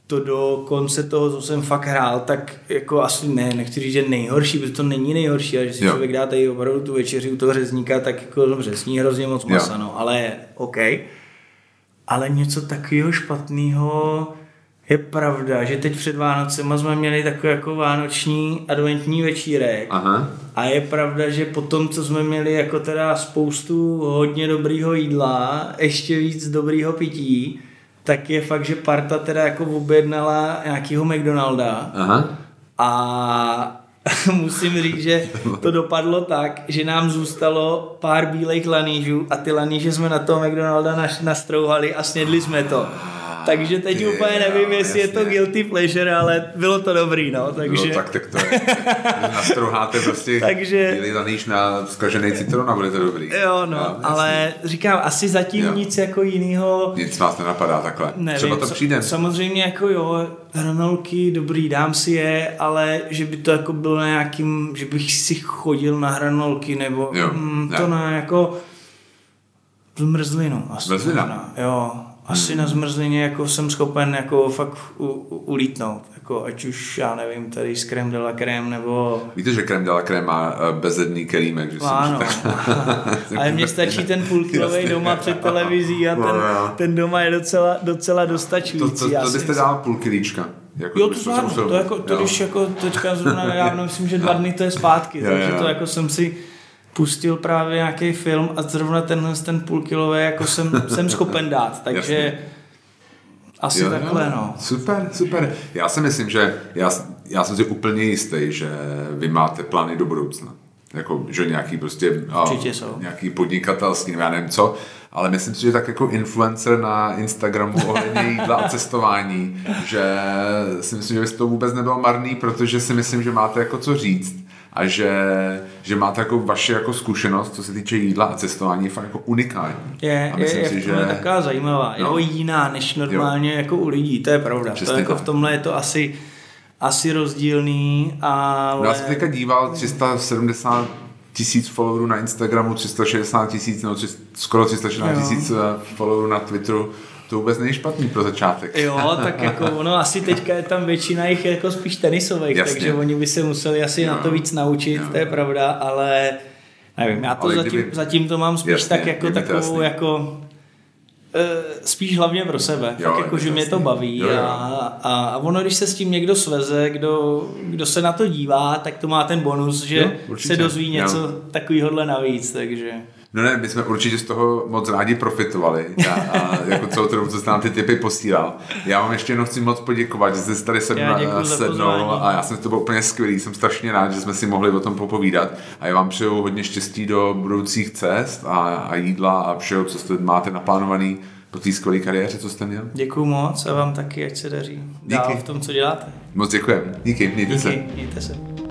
to do konce toho, co jsem fakt hrál, tak jako asi ne, nechci říct, že nejhorší, protože to není nejhorší, ale že si jo. člověk dá tady opravdu tu večeři u toho řezníka, tak jako dobře, sní hrozně moc masa, no, ale OK. Ale něco takového špatného je pravda, že teď před Vánocema jsme měli takový jako vánoční adventní večírek Aha. a je pravda, že po tom, co jsme měli jako teda spoustu hodně dobrýho jídla, ještě víc dobrýho pití, tak je fakt, že parta teda jako objednala nějakýho McDonalda Aha. a musím říct, že to dopadlo tak, že nám zůstalo pár bílejch lanížů a ty laníže jsme na toho McDonalda nastrouhali a snědli jsme to. Takže teď ty, úplně nevím, jestli jasně. je to guilty pleasure, ale bylo to dobrý, no, takže... No, tak, tak to je, nastrouháte prostě takže... laníž na zkažený citron a bude to dobrý. Jo, no, no ale říkám, asi zatím jo. nic jako jiného... Nic vás nenapadá takhle. Nevím, Třeba to přijde. Samozřejmě jako jo, hranolky, dobrý, dám si je, ale že by to jako bylo na nějakým, že bych si chodil na hranolky, nebo jo, mm, to na jako zmrzlinu. Zmrzlina? Jo, asi na zmrzlině jako jsem schopen jako fakt u, u, ulítnout. Jako ať už, já nevím, tady s krem de la crème nebo... Víte, že krem de la crème má eh, bezedný kelímek, že ano. Ale mně stačí ten půlkilový doma před televizí a ten, no, ten doma je docela, docela dostačující. To, to, to byste dal půl kilíčka. Jako jo, to zvládnu. To, jako, to když jako teďka zrovna nedávno, myslím, že dva dny to je zpátky, jo, takže jo. to jako jsem si pustil právě nějaký film a zrovna tenhle ten půlkilový jako jsem, jsem schopen dát, takže Jasně. asi jo, takhle, jo. no. Super, super. Já si myslím, že já, já jsem si úplně jistý, že vy máte plány do budoucna. Jako, že nějaký prostě Určitě jsou. nějaký podnikatelský, já nevím co, ale myslím si, že tak jako influencer na Instagramu ohledně jídla a cestování, že si myslím, že by to vůbec nebylo marný, protože si myslím, že máte jako co říct a že, že máte jako vaše jako zkušenost, co se týče jídla a cestování, je fakt jako unikátní. Je, a myslím je, si, je že... taková zajímavá, no. je jiná než normálně jo. jako u lidí, to je pravda. Přesně to jako tak. v tomhle je to asi, asi rozdílný, ale... No, já jsem teďka díval 370 tisíc followerů na Instagramu, 360 tisíc, no, skoro 360 tisíc eh, followerů na Twitteru to vůbec není špatný pro začátek. Jo, tak jako ono asi teďka je tam většina jich jako spíš tenisových, Jasně. takže oni by se museli asi no. na to víc naučit, no. to je pravda, ale nevím, já to zatím, kdyby... zatím to mám spíš jasně, tak jako takovou jako eh, spíš hlavně pro sebe, jo, tak jako, že mě to baví jo, jo. A, a ono, když se s tím někdo sveze, kdo, kdo se na to dívá, tak to má ten bonus, že jo, se dozví něco jo. takovýhodle navíc, takže... No ne, my jsme určitě z toho moc rádi profitovali a, a jako celou dobu, co jste nám ty typy posílal. Já vám ještě jenom chci moc poděkovat, že jste tady sednul, sednul a já jsem to byl úplně skvělý, jsem strašně rád, že jsme si mohli o tom popovídat a já vám přeju hodně štěstí do budoucích cest a, a jídla a všeho, co jste máte naplánovaný po té skvělé kariéře, co jste měl. Děkuju moc a vám taky, ať se daří dál Díky. v tom, co děláte. Moc děkujeme. Díky, mějte Díky, se. Mějte se.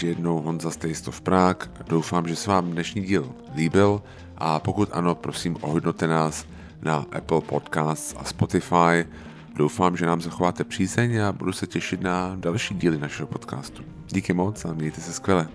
Ještě jednou Honza Stejstov Prák. Doufám, že se vám dnešní díl líbil a pokud ano, prosím ohodnote nás na Apple Podcasts a Spotify. Doufám, že nám zachováte přízeň a budu se těšit na další díly našeho podcastu. Díky moc a mějte se skvěle.